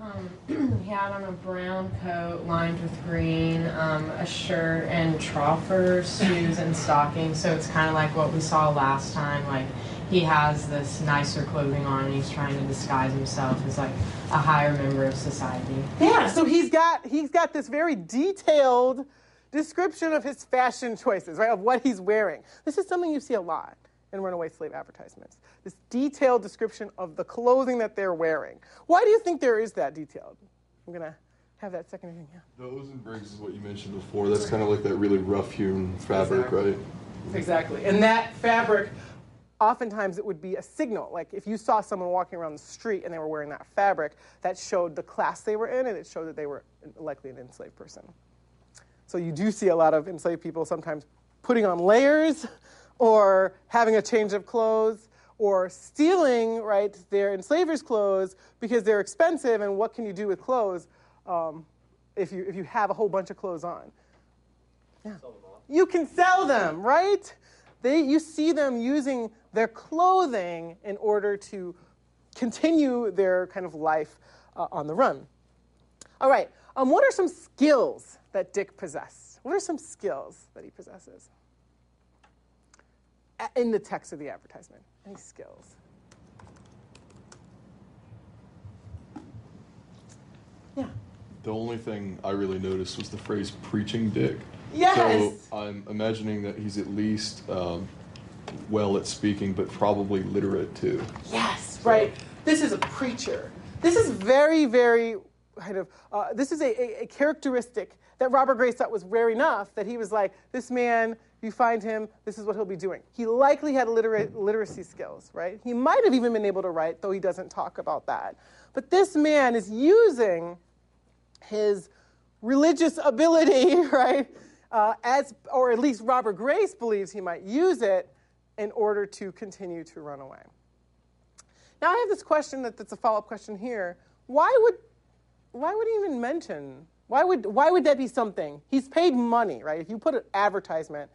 Um, he had on a brown coat lined with green, um, a shirt and troffers, shoes and stockings. So it's kind of like what we saw last time. Like he has this nicer clothing on and he's trying to disguise himself as like a higher member of society. Yeah, so he's got he's got this very detailed description of his fashion choices, right? Of what he's wearing. This is something you see a lot in runaway slave advertisements. This detailed description of the clothing that they're wearing. Why do you think there is that detailed? I'm gonna have that second thing. Yeah. The osnabrigs is what you mentioned before. That's kind of like that really rough hewn fabric, Exactly. right? Exactly. And that fabric, oftentimes it would be a signal. Like if you saw someone walking around the street and they were wearing that fabric, that showed the class they were in and it showed that they were likely an enslaved person. So you do see a lot of enslaved people sometimes putting on layers or having a change of clothes or stealing, right, their enslavers' clothes because they're expensive and what can you do with clothes um, if, you, if you have a whole bunch of clothes on? yeah. You can sell them, right? They, you see them using their clothing in order to continue their kind of life uh, on the run. All right, um, what are some skills that Dick possessed? What are some skills that he possesses? A- In the text of the advertisement, any skills? Yeah. The only thing I really noticed was the phrase preaching dick. Yes. So I'm imagining that he's at least um, well at speaking, but probably literate too. Yes, right. This is a preacher. This is very, very kind of. Uh, this is a, a, a characteristic that Robert Grace thought was rare enough that he was like, this man. You find him. This is what he'll be doing. He likely had literacy skills, right? He might have even been able to write, though he doesn't talk about that. But this man is using his religious ability, right? Uh, as, or at least Robert Grace believes he might use it in order to continue to run away. Now I have this question that, that's a follow-up question here. Why would, why would he even mention? Why would, why would that be something? He's paid money, right? If you put an advertisement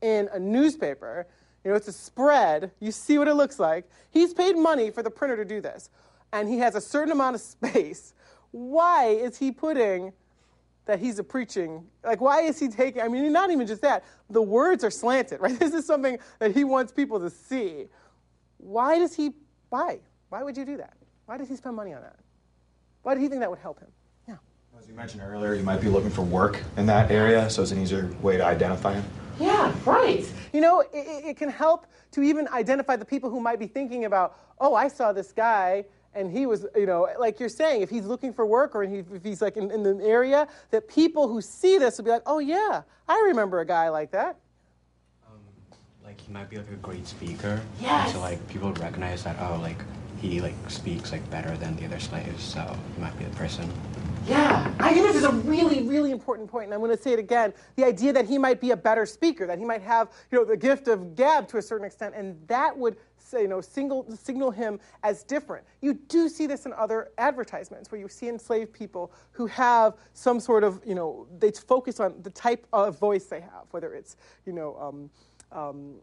in a newspaper, you know, it's a spread. You see what it looks like. He's paid money for the printer to do this, and he has a certain amount of space. Why is he putting that he's a preaching? Like, why is he taking? I mean, not even just that. The words are slanted, right? This is something that he wants people to see. Why does he? Why? Why would you do that? Why does he spend money on that? Why do you think that would help him? Yeah. As you mentioned earlier, you might be looking for work in that area, so it's an easier way to identify him. Yeah, right. You know, it, it it can help to even identify the people who might be thinking about, oh, I saw this guy and he was, you know, like you're saying, if he's looking for work or if he's like in, in the area, that people who see this will be like, oh, yeah, I remember a guy like that. Um, like he might be like a great speaker. Yes. And so like people recognize that oh like he like speaks like better than the other slaves, so he might be the person. Yeah, I think this is a really, really important point, and I'm going to say it again. The idea that he might be a better speaker, that he might have, you know, the gift of gab to a certain extent, and that would, say, you know, single, signal him as different. You do see this in other advertisements where you see enslaved people who have some sort of, you know, they focus on the type of voice they have, whether it's, you know, um, um,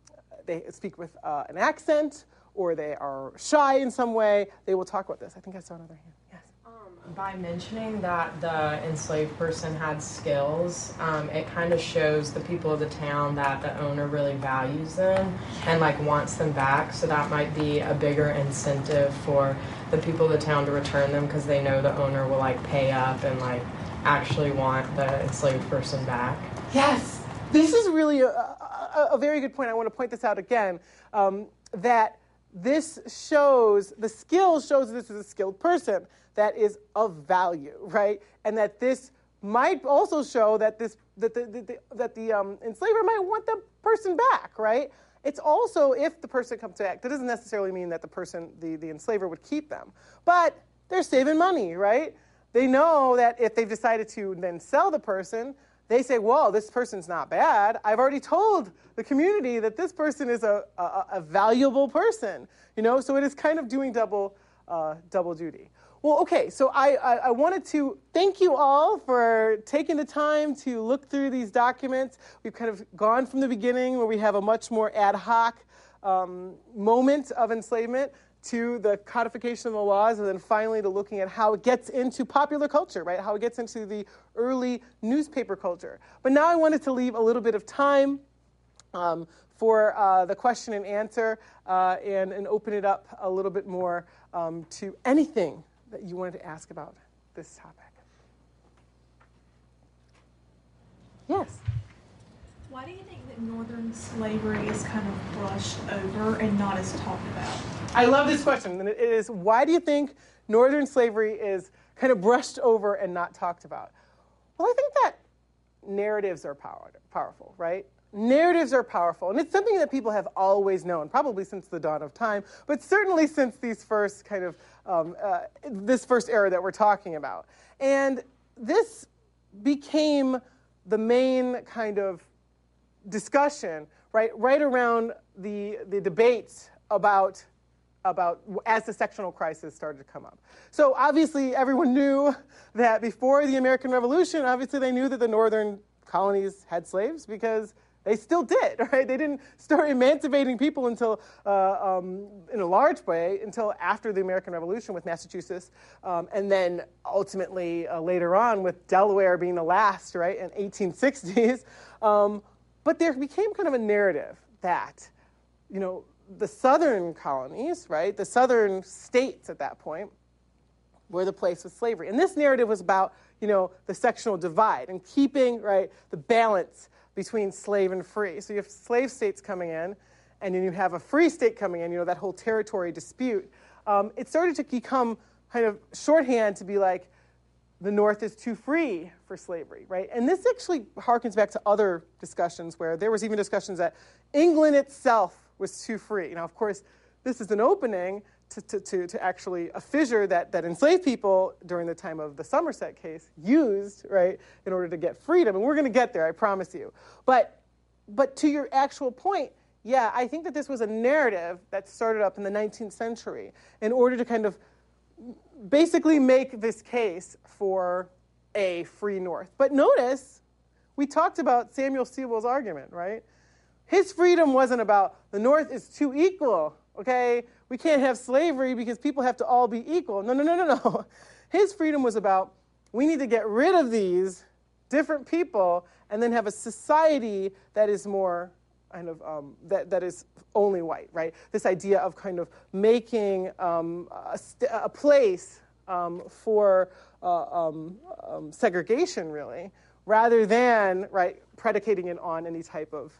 they speak with uh, an accent or they are shy in some way. They will talk about this. I think I saw another hand. Yes. Um, by mentioning that the enslaved person had skills, um, it kind of shows the people of the town that the owner really values them and like wants them back. So that might be a bigger incentive for the people of the town to return them because they know the owner will like pay up and like actually want the enslaved person back. Yes, this is really a, a, a very good point. I want to point this out again. Um, that this shows the skill shows this is a skilled person that is of value, right? And that this might also show that this that the, the, the that the um, enslaver might want the person back, right? It's also if the person comes back, that doesn't necessarily mean that the person, the, the enslaver, would keep them, but they're saving money, right? They know that if they've decided to then sell the person, they say, well, this person's not bad. I've already told the community that this person is a, a, a valuable person." You know, so it is kind of doing double uh, double duty. Well, okay, so I, I, I wanted to thank you all for taking the time to look through these documents. We've kind of gone from the beginning where we have a much more ad hoc um, moment of enslavement to the codification of the laws, and then finally to looking at how it gets into popular culture, right? How it gets into the early newspaper culture. But now I wanted to leave a little bit of time um, for uh, the question and answer uh, and, and open it up a little bit more um, to anything that you wanted to ask about this topic. Yes. Why do you think that northern slavery is kind of brushed over and not as talked about? I love this question. And it is why do you think northern slavery is kind of brushed over and not talked about? Well, I think that narratives are power, powerful, right? Narratives are powerful, and it's something that people have always known, probably since the dawn of time, but certainly since these first kind of um, uh, this first era that we're talking about. And this became the main kind of discussion, right, right around the, the debates about, about as the sectional crisis started to come up. So obviously, everyone knew that before the American Revolution, obviously, they knew that the northern colonies had slaves because they still did, right? They didn't start emancipating people until, uh, um, in a large way, until after the American Revolution with Massachusetts, um, and then ultimately uh, later on with Delaware being the last, right, in 1860s. Um, but there became kind of a narrative that, you know, the southern colonies, right, the southern states at that point, were the place with slavery. And this narrative was about, you know, the sectional divide and keeping, right, the balance between slave and free. So you have slave states coming in, and then you have a free state coming in, you know, that whole territory dispute. Um, it started to become kind of shorthand to be like, the North is too free for slavery, right? And this actually harkens back to other discussions where there was even discussions that England itself was too free. Now, of course, this is an opening to, to, to, to, actually a fissure that, that enslaved people during the time of the Somerset case used, right, in order to get freedom. And we're going to get there, I promise you. But, but to your actual point, yeah, I think that this was a narrative that started up in the 19th century in order to kind of basically make this case for a free North. But notice, we talked about Samuel Sewall's argument, right? His freedom wasn't about the North is too equal, okay? We can't have slavery because people have to all be equal. No, no, no, no, no. His freedom was about we need to get rid of these different people and then have a society that is more kind of um, that, that is only white, right? This idea of kind of making um, a, a, place um, for uh, um, um, segregation, really, rather than right predicating it on any type of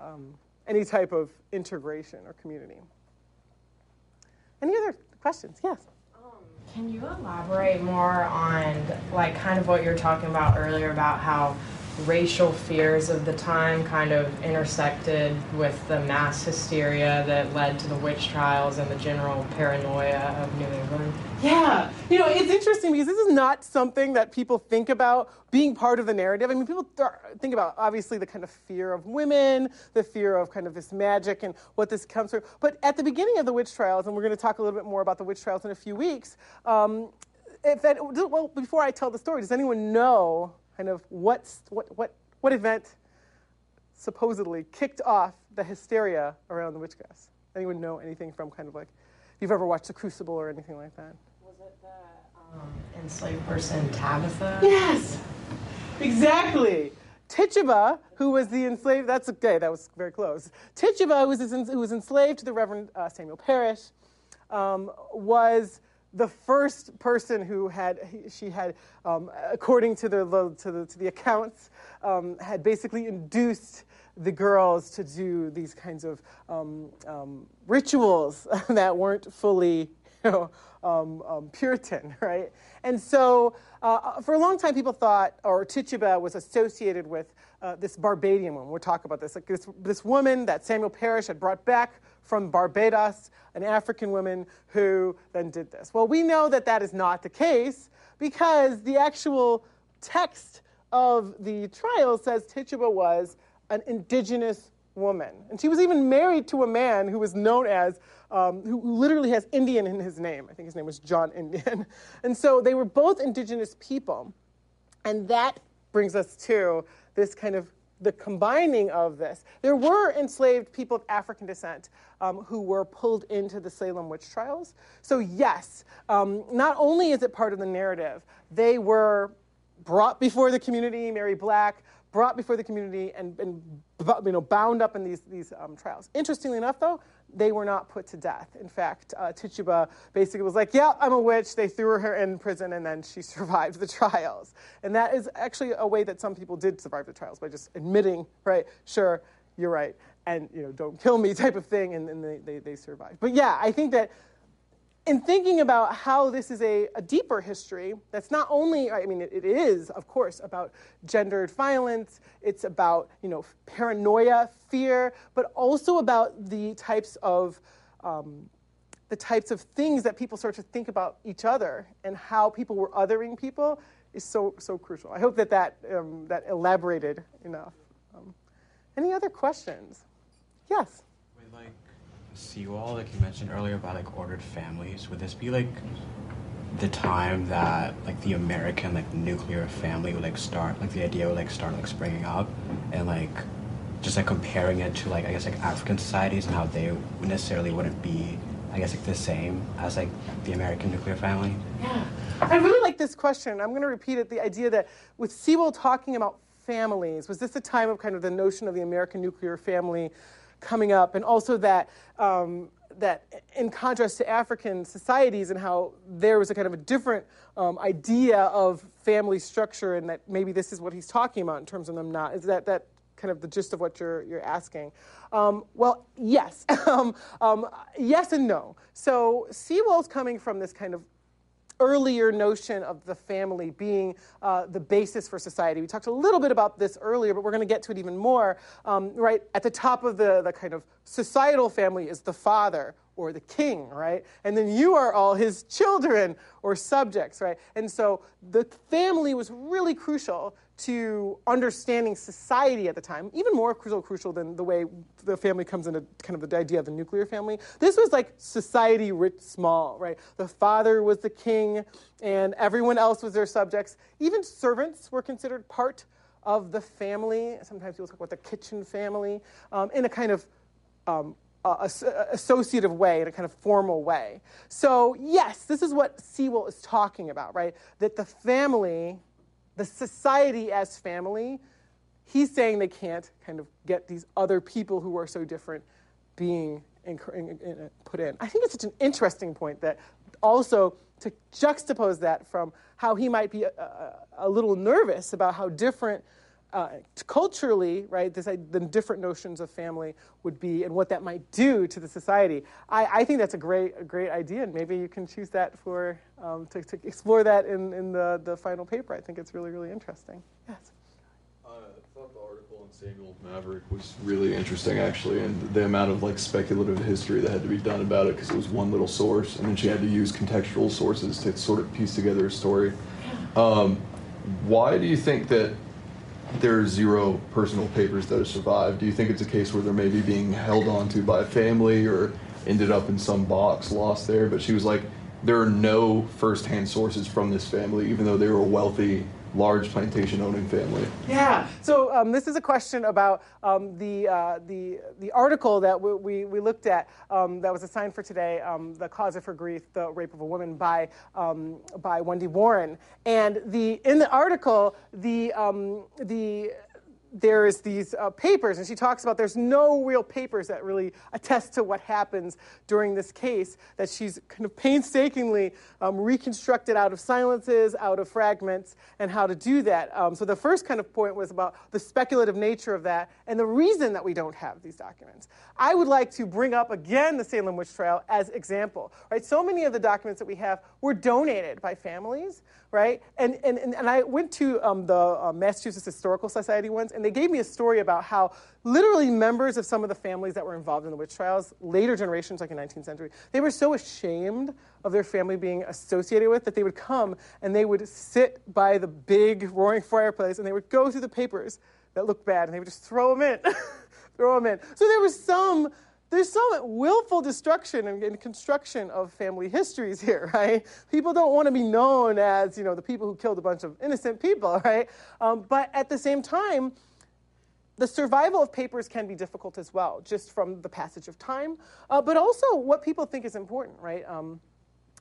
um, any type of integration or community. Any other questions? Yes. Can you elaborate more on like kind of what you're talking about earlier about how racial fears of the time kind of intersected with the mass hysteria that led to the witch trials and the general paranoia of New England? Yeah, you know, it's interesting because this is not something that people think about being part of the narrative. I mean, people think about obviously the kind of fear of women, the fear of kind of this magic and what this comes from. But at the beginning of the witch trials, and we're going to talk a little bit more about the witch trials in a few weeks. Um, if that, well, before I tell the story, does anyone know kind of what's, what, what, what event supposedly kicked off the hysteria around the witchcraft? Anyone know anything from kind of like, if you've ever watched The Crucible or anything like that? Was it the um, enslaved person Tabitha? Yes, exactly. Tituba, who was the enslaved, that's okay, that was very close. Tituba, who was, who was enslaved to the Reverend uh, Samuel Parris, um, was the first person who had, she had, um, according to the, to the, to the accounts, um, had basically induced the girls to do these kinds of um, um rituals that weren't fully you know, um, um, Puritan, right? And so uh, for a long time, people thought, or Tituba was associated with uh, this Barbadian woman. We'll talk about this. Like this. This woman that Samuel Parris had brought back from Barbados, an African woman who then did this. Well, we know that that is not the case because the actual text of the trial says Tituba was an indigenous woman. And she was even married to a man who was known as, um, who literally has Indian in his name. I think his name was John Indian. And so they were both indigenous people. And that brings us to this kind of the combining of this. There were enslaved people of African descent um, who were pulled into the Salem witch trials. So, yes, um, not only is it part of the narrative, they were brought before the community, Mary Black, brought before the community and, and you know, bound up in these, these um, trials. Interestingly enough, though, they were not put to death. In fact, uh, Tituba basically was like, yeah, I'm a witch. They threw her in prison and then she survived the trials. And that is actually a way that some people did survive the trials by just admitting, right, sure, you're right, and, you know, don't kill me type of thing, and then they, they, they survived. But yeah, I think that in thinking about how this is a, a, deeper history that's not only i mean it, it is of course about gendered violence it's about you know paranoia fear but also about the types of um, the types of things that people start to think about each other and how people were othering people is so so crucial. I hope that that um, that elaborated enough. Um, any other questions? Yes Sewall, like you mentioned earlier about like ordered families, would this be like the time that like the American like nuclear family would like start, like the idea would like start like springing up, and like just like comparing it to like I guess like African societies and how they necessarily wouldn't be, I guess like the same as like the American nuclear family. Yeah, I really like this question. I'm going to repeat it. The idea that with Sewall talking about families, was this a time of kind of the notion of the American nuclear family? Coming up, and also that um, that in contrast to African societies and how there was a kind of a different um, idea of family structure, and that maybe this is what he's talking about in terms of them not is that that kind of the gist of what you're you're asking. Um, well, yes, um, um, yes and no. So Sewall's coming from this kind of earlier notion of the family being uh, the basis for society. We talked a little bit about this earlier, but we're going to get to it even more. Um, right at the top of the, the kind of societal family is the father or the king, right? And then you are all his children or subjects, right? And so the family was really crucial to understanding society at the time, even more crucial, crucial than the way the family comes into kind of the idea of the nuclear family. This was like society writ small, right? The father was the king, and everyone else was their subjects. Even servants were considered part of the family. Sometimes people talk about the kitchen family um, in a kind of um, uh, associative way, in a kind of formal way. So, yes, this is what Sewall is talking about, right? That the family the society as family, he's saying they can't kind of get these other people who are so different being in, in, in, put in. I think it's such an interesting point that also to juxtapose that from how he might be a, a, a little nervous about how different uh, culturally, right, this, the different notions of family would be and what that might do to the society. I, I think that's a great, a great idea, and maybe you can choose that for, um, to, to, explore that in, in the, the final paper. I think it's really, really interesting. Yes? I thought the article in Samuel Maverick was really interesting, actually, and the amount of like speculative history that had to be done about it because it was one little source, and then she had to use contextual sources to sort of piece together a story. Um, why do you think that there are zero personal papers that have survived. Do you think it's a case where they're maybe being held onto by a family or ended up in some box lost there? But she was like, there are no firsthand sources from this family, even though they were wealthy large plantation owning family? Yeah. So um, this is a question about um, the, uh, the, the article that we, we, we looked at um, that was assigned for today, um, The Cause of Her Grief, The Rape of a Woman by, um, by Wendy Warren. And the, in the article, the, um, the there's these uh, papers, and she talks about there's no real papers that really attest to what happens during this case, that she's kind of painstakingly um, reconstructed out of silences, out of fragments, and how to do that. Um, so the first kind of point was about the speculative nature of that and the reason that we don't have these documents. I would like to bring up again the Salem witch trial as example. Right? So many of the documents that we have were donated by families, right? And, and, and I went to um, the uh, Massachusetts Historical Society ones, and they gave me a story about how literally members of some of the families that were involved in the witch trials, later generations, like in 19th century, they were so ashamed of their family being associated with that they would come and they would sit by the big roaring fireplace and they would go through the papers that looked bad and they would just throw them in, throw them in. So there was some there's some willful destruction and, construction of family histories here, right? People don't want to be known as, you know, the people who killed a bunch of innocent people, right? Um, but at the same time, the survival of papers can be difficult as well, just from the passage of time, uh, but also what people think is important, right? Um,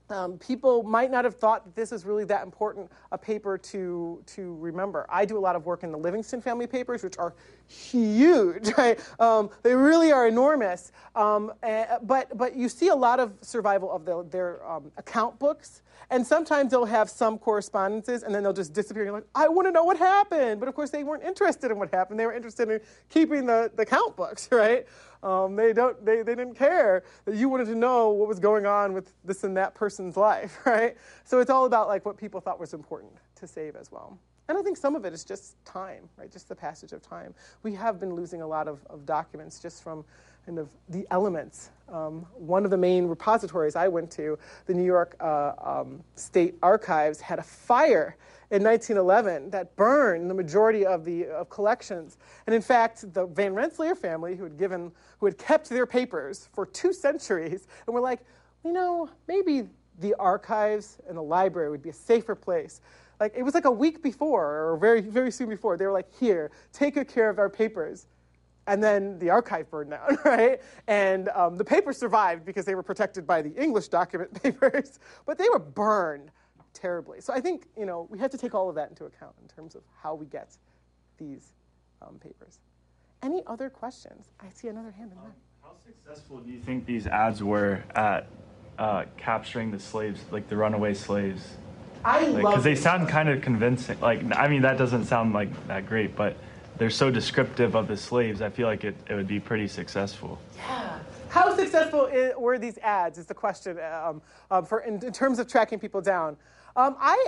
um, people might not have thought that this is really that important a paper to, to remember. I do a lot of work in the Livingston family papers, which are huge, right? Um, they really are enormous. Um, and, but, but you see a lot of survival of the, their um, account books. And sometimes they'll have some correspondences and then they'll just disappear. You're like, I want to know what happened. But of course, they weren't interested in what happened. They were interested in keeping the, the count books, right? Um, they, don't, they, they didn't care that you wanted to know what was going on with this and that person's life, right? So it's all about like what people thought was important to save as well. And I think some of it is just time, right? Just the passage of time. We have been losing a lot of, of documents just from kind of the elements. Um, one of the main repositories I went to, the New York uh, um, State Archives, had a fire in 1911 that burned the majority of the of collections. And in fact, the Van Rensselaer family, who had given, who had kept their papers for two centuries, and were like, you know, maybe the archives and the library would be a safer place like it was like a week before or very very soon before they were like here take good care of our papers and then the archive burned down right? And um, the papers survived because they were protected by the english document papers but they were burned terribly. So i think you know we have to take all of that into account in terms of how we get these um, papers. Any other questions? I see another hand in the there how successful do you think these ads were at uh, capturing the slaves like the runaway slaves? I like, love because they sound kind of convincing. Like, I mean, that doesn't sound like that great, but they're so descriptive of the slaves. I feel like it, it would be pretty successful. Yeah. How successful i- were these ads? Is the question um, um, for in, in terms of tracking people down. Um, I,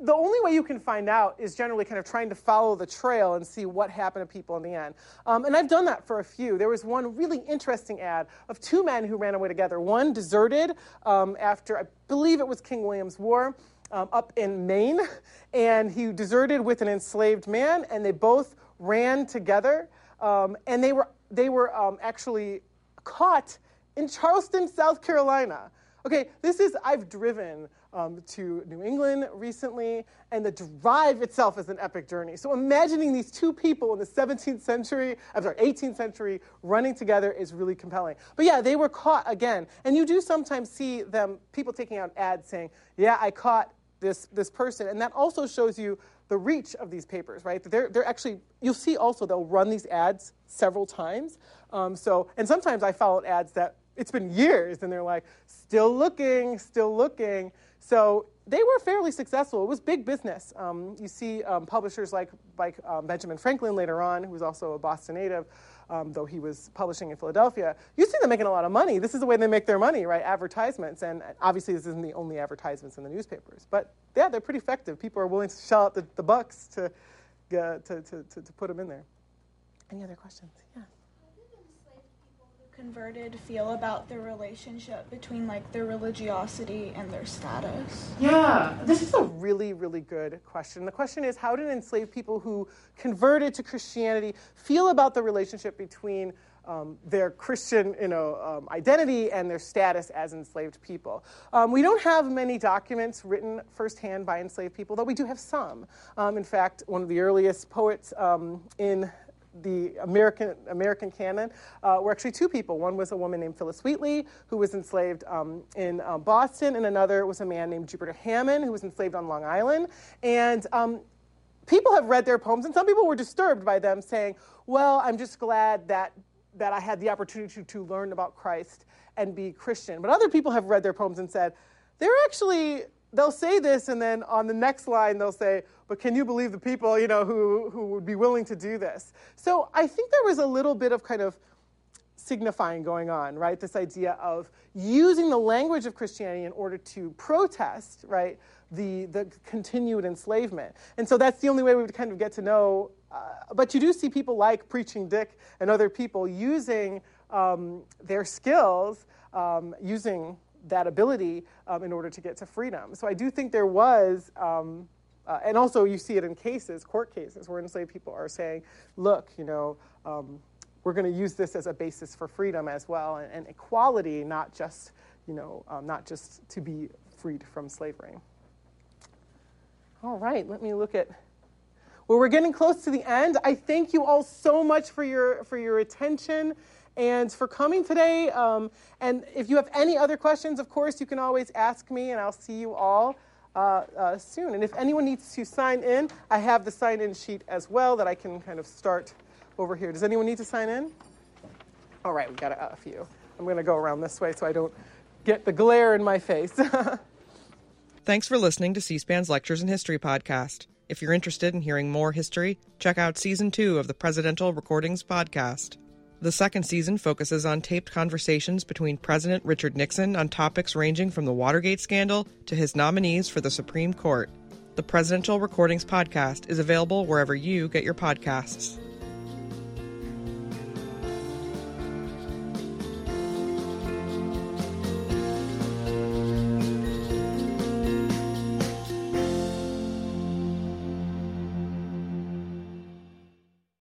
the only way you can find out is generally kind of trying to follow the trail and see what happened to people in the end. Um, and I've done that for a few. There was one really interesting ad of two men who ran away together. One deserted um, after, I believe it was King William's War. Um, up in Maine, and he deserted with an enslaved man, and they both ran together, um, and they were they were um, actually caught in Charleston, South Carolina. Okay, this is, I've driven um, to New England recently, and the drive itself is an epic journey. So imagining these two people in the 17th century, I'm sorry, 18th century, running together is really compelling. But yeah, they were caught again. And you do sometimes see them, people taking out ads saying, yeah, I caught this, this person. And that also shows you the reach of these papers, right? They're, they're actually, you'll see also they'll run these ads several times. Um, so, and sometimes I followed ads that it's been years and they're like, still looking, still looking. So they were fairly successful. It was big business. Um, you see um, publishers like, like um, Benjamin Franklin later on, who was also a Boston native, um, though he was publishing in Philadelphia. You see them making a lot of money. This is the way they make their money, right? Advertisements. And obviously, this isn't the only advertisements in the newspapers. But yeah, they're pretty effective. People are willing to shell out the, the bucks to, uh, to, to, to, to put them in there. Any other questions? Yeah. Converted feel about the relationship between like their religiosity and their status? Yeah, this is a really, really good question. The question is how did enslaved people who converted to Christianity feel about the relationship between um, their Christian you know, um, identity and their status as enslaved people? Um, we don't have many documents written firsthand by enslaved people, though we do have some. Um, in fact, one of the earliest poets um, in the American, American canon uh, were actually two people. One was a woman named Phillis Wheatley, who was enslaved um, in uh, Boston, and another was a man named Jupiter Hammon, who was enslaved on Long Island. And um, people have read their poems, and some people were disturbed by them saying, Well, I'm just glad that, that I had the opportunity to, to learn about Christ and be Christian. But other people have read their poems and said, They're actually they'll say this and then on the next line they'll say but can you believe the people you know who, who would be willing to do this? So i think there was a little bit of kind of signifying going on right? This idea of using the language of christianity in order to protest right the, the continued enslavement. And so that's the only way we would kind of get to know uh, but you do see people like preaching dick and other people using um, their skills um, using that ability um, in order to get to freedom. So I do think there was, um, uh, and also you see it in cases, court cases, where enslaved people are saying, look, you know, um, we're going to use this as a basis for freedom as well, and, and equality, not just, you know, um, not just to be freed from slavery. All right, let me look at Well, we're getting close to the end. I thank you all so much for your for your attention and for coming today. Um, and if you have any other questions, of course, you can always ask me, and I'll see you all uh, uh, soon. And if anyone needs to sign in, I have the sign in sheet as well that I can kind of start over here. Does anyone need to sign in? All right, we got a, a few. I'm going to go around this way so I don't get the glare in my face. Thanks for listening to C SPAN's Lectures in History podcast. If you're interested in hearing more history, check out season two of the Presidential Recordings podcast. The second season focuses on taped conversations between President Richard Nixon on topics ranging from the Watergate scandal to his nominees for the Supreme Court. The Presidential Recordings podcast is available wherever you get your podcasts.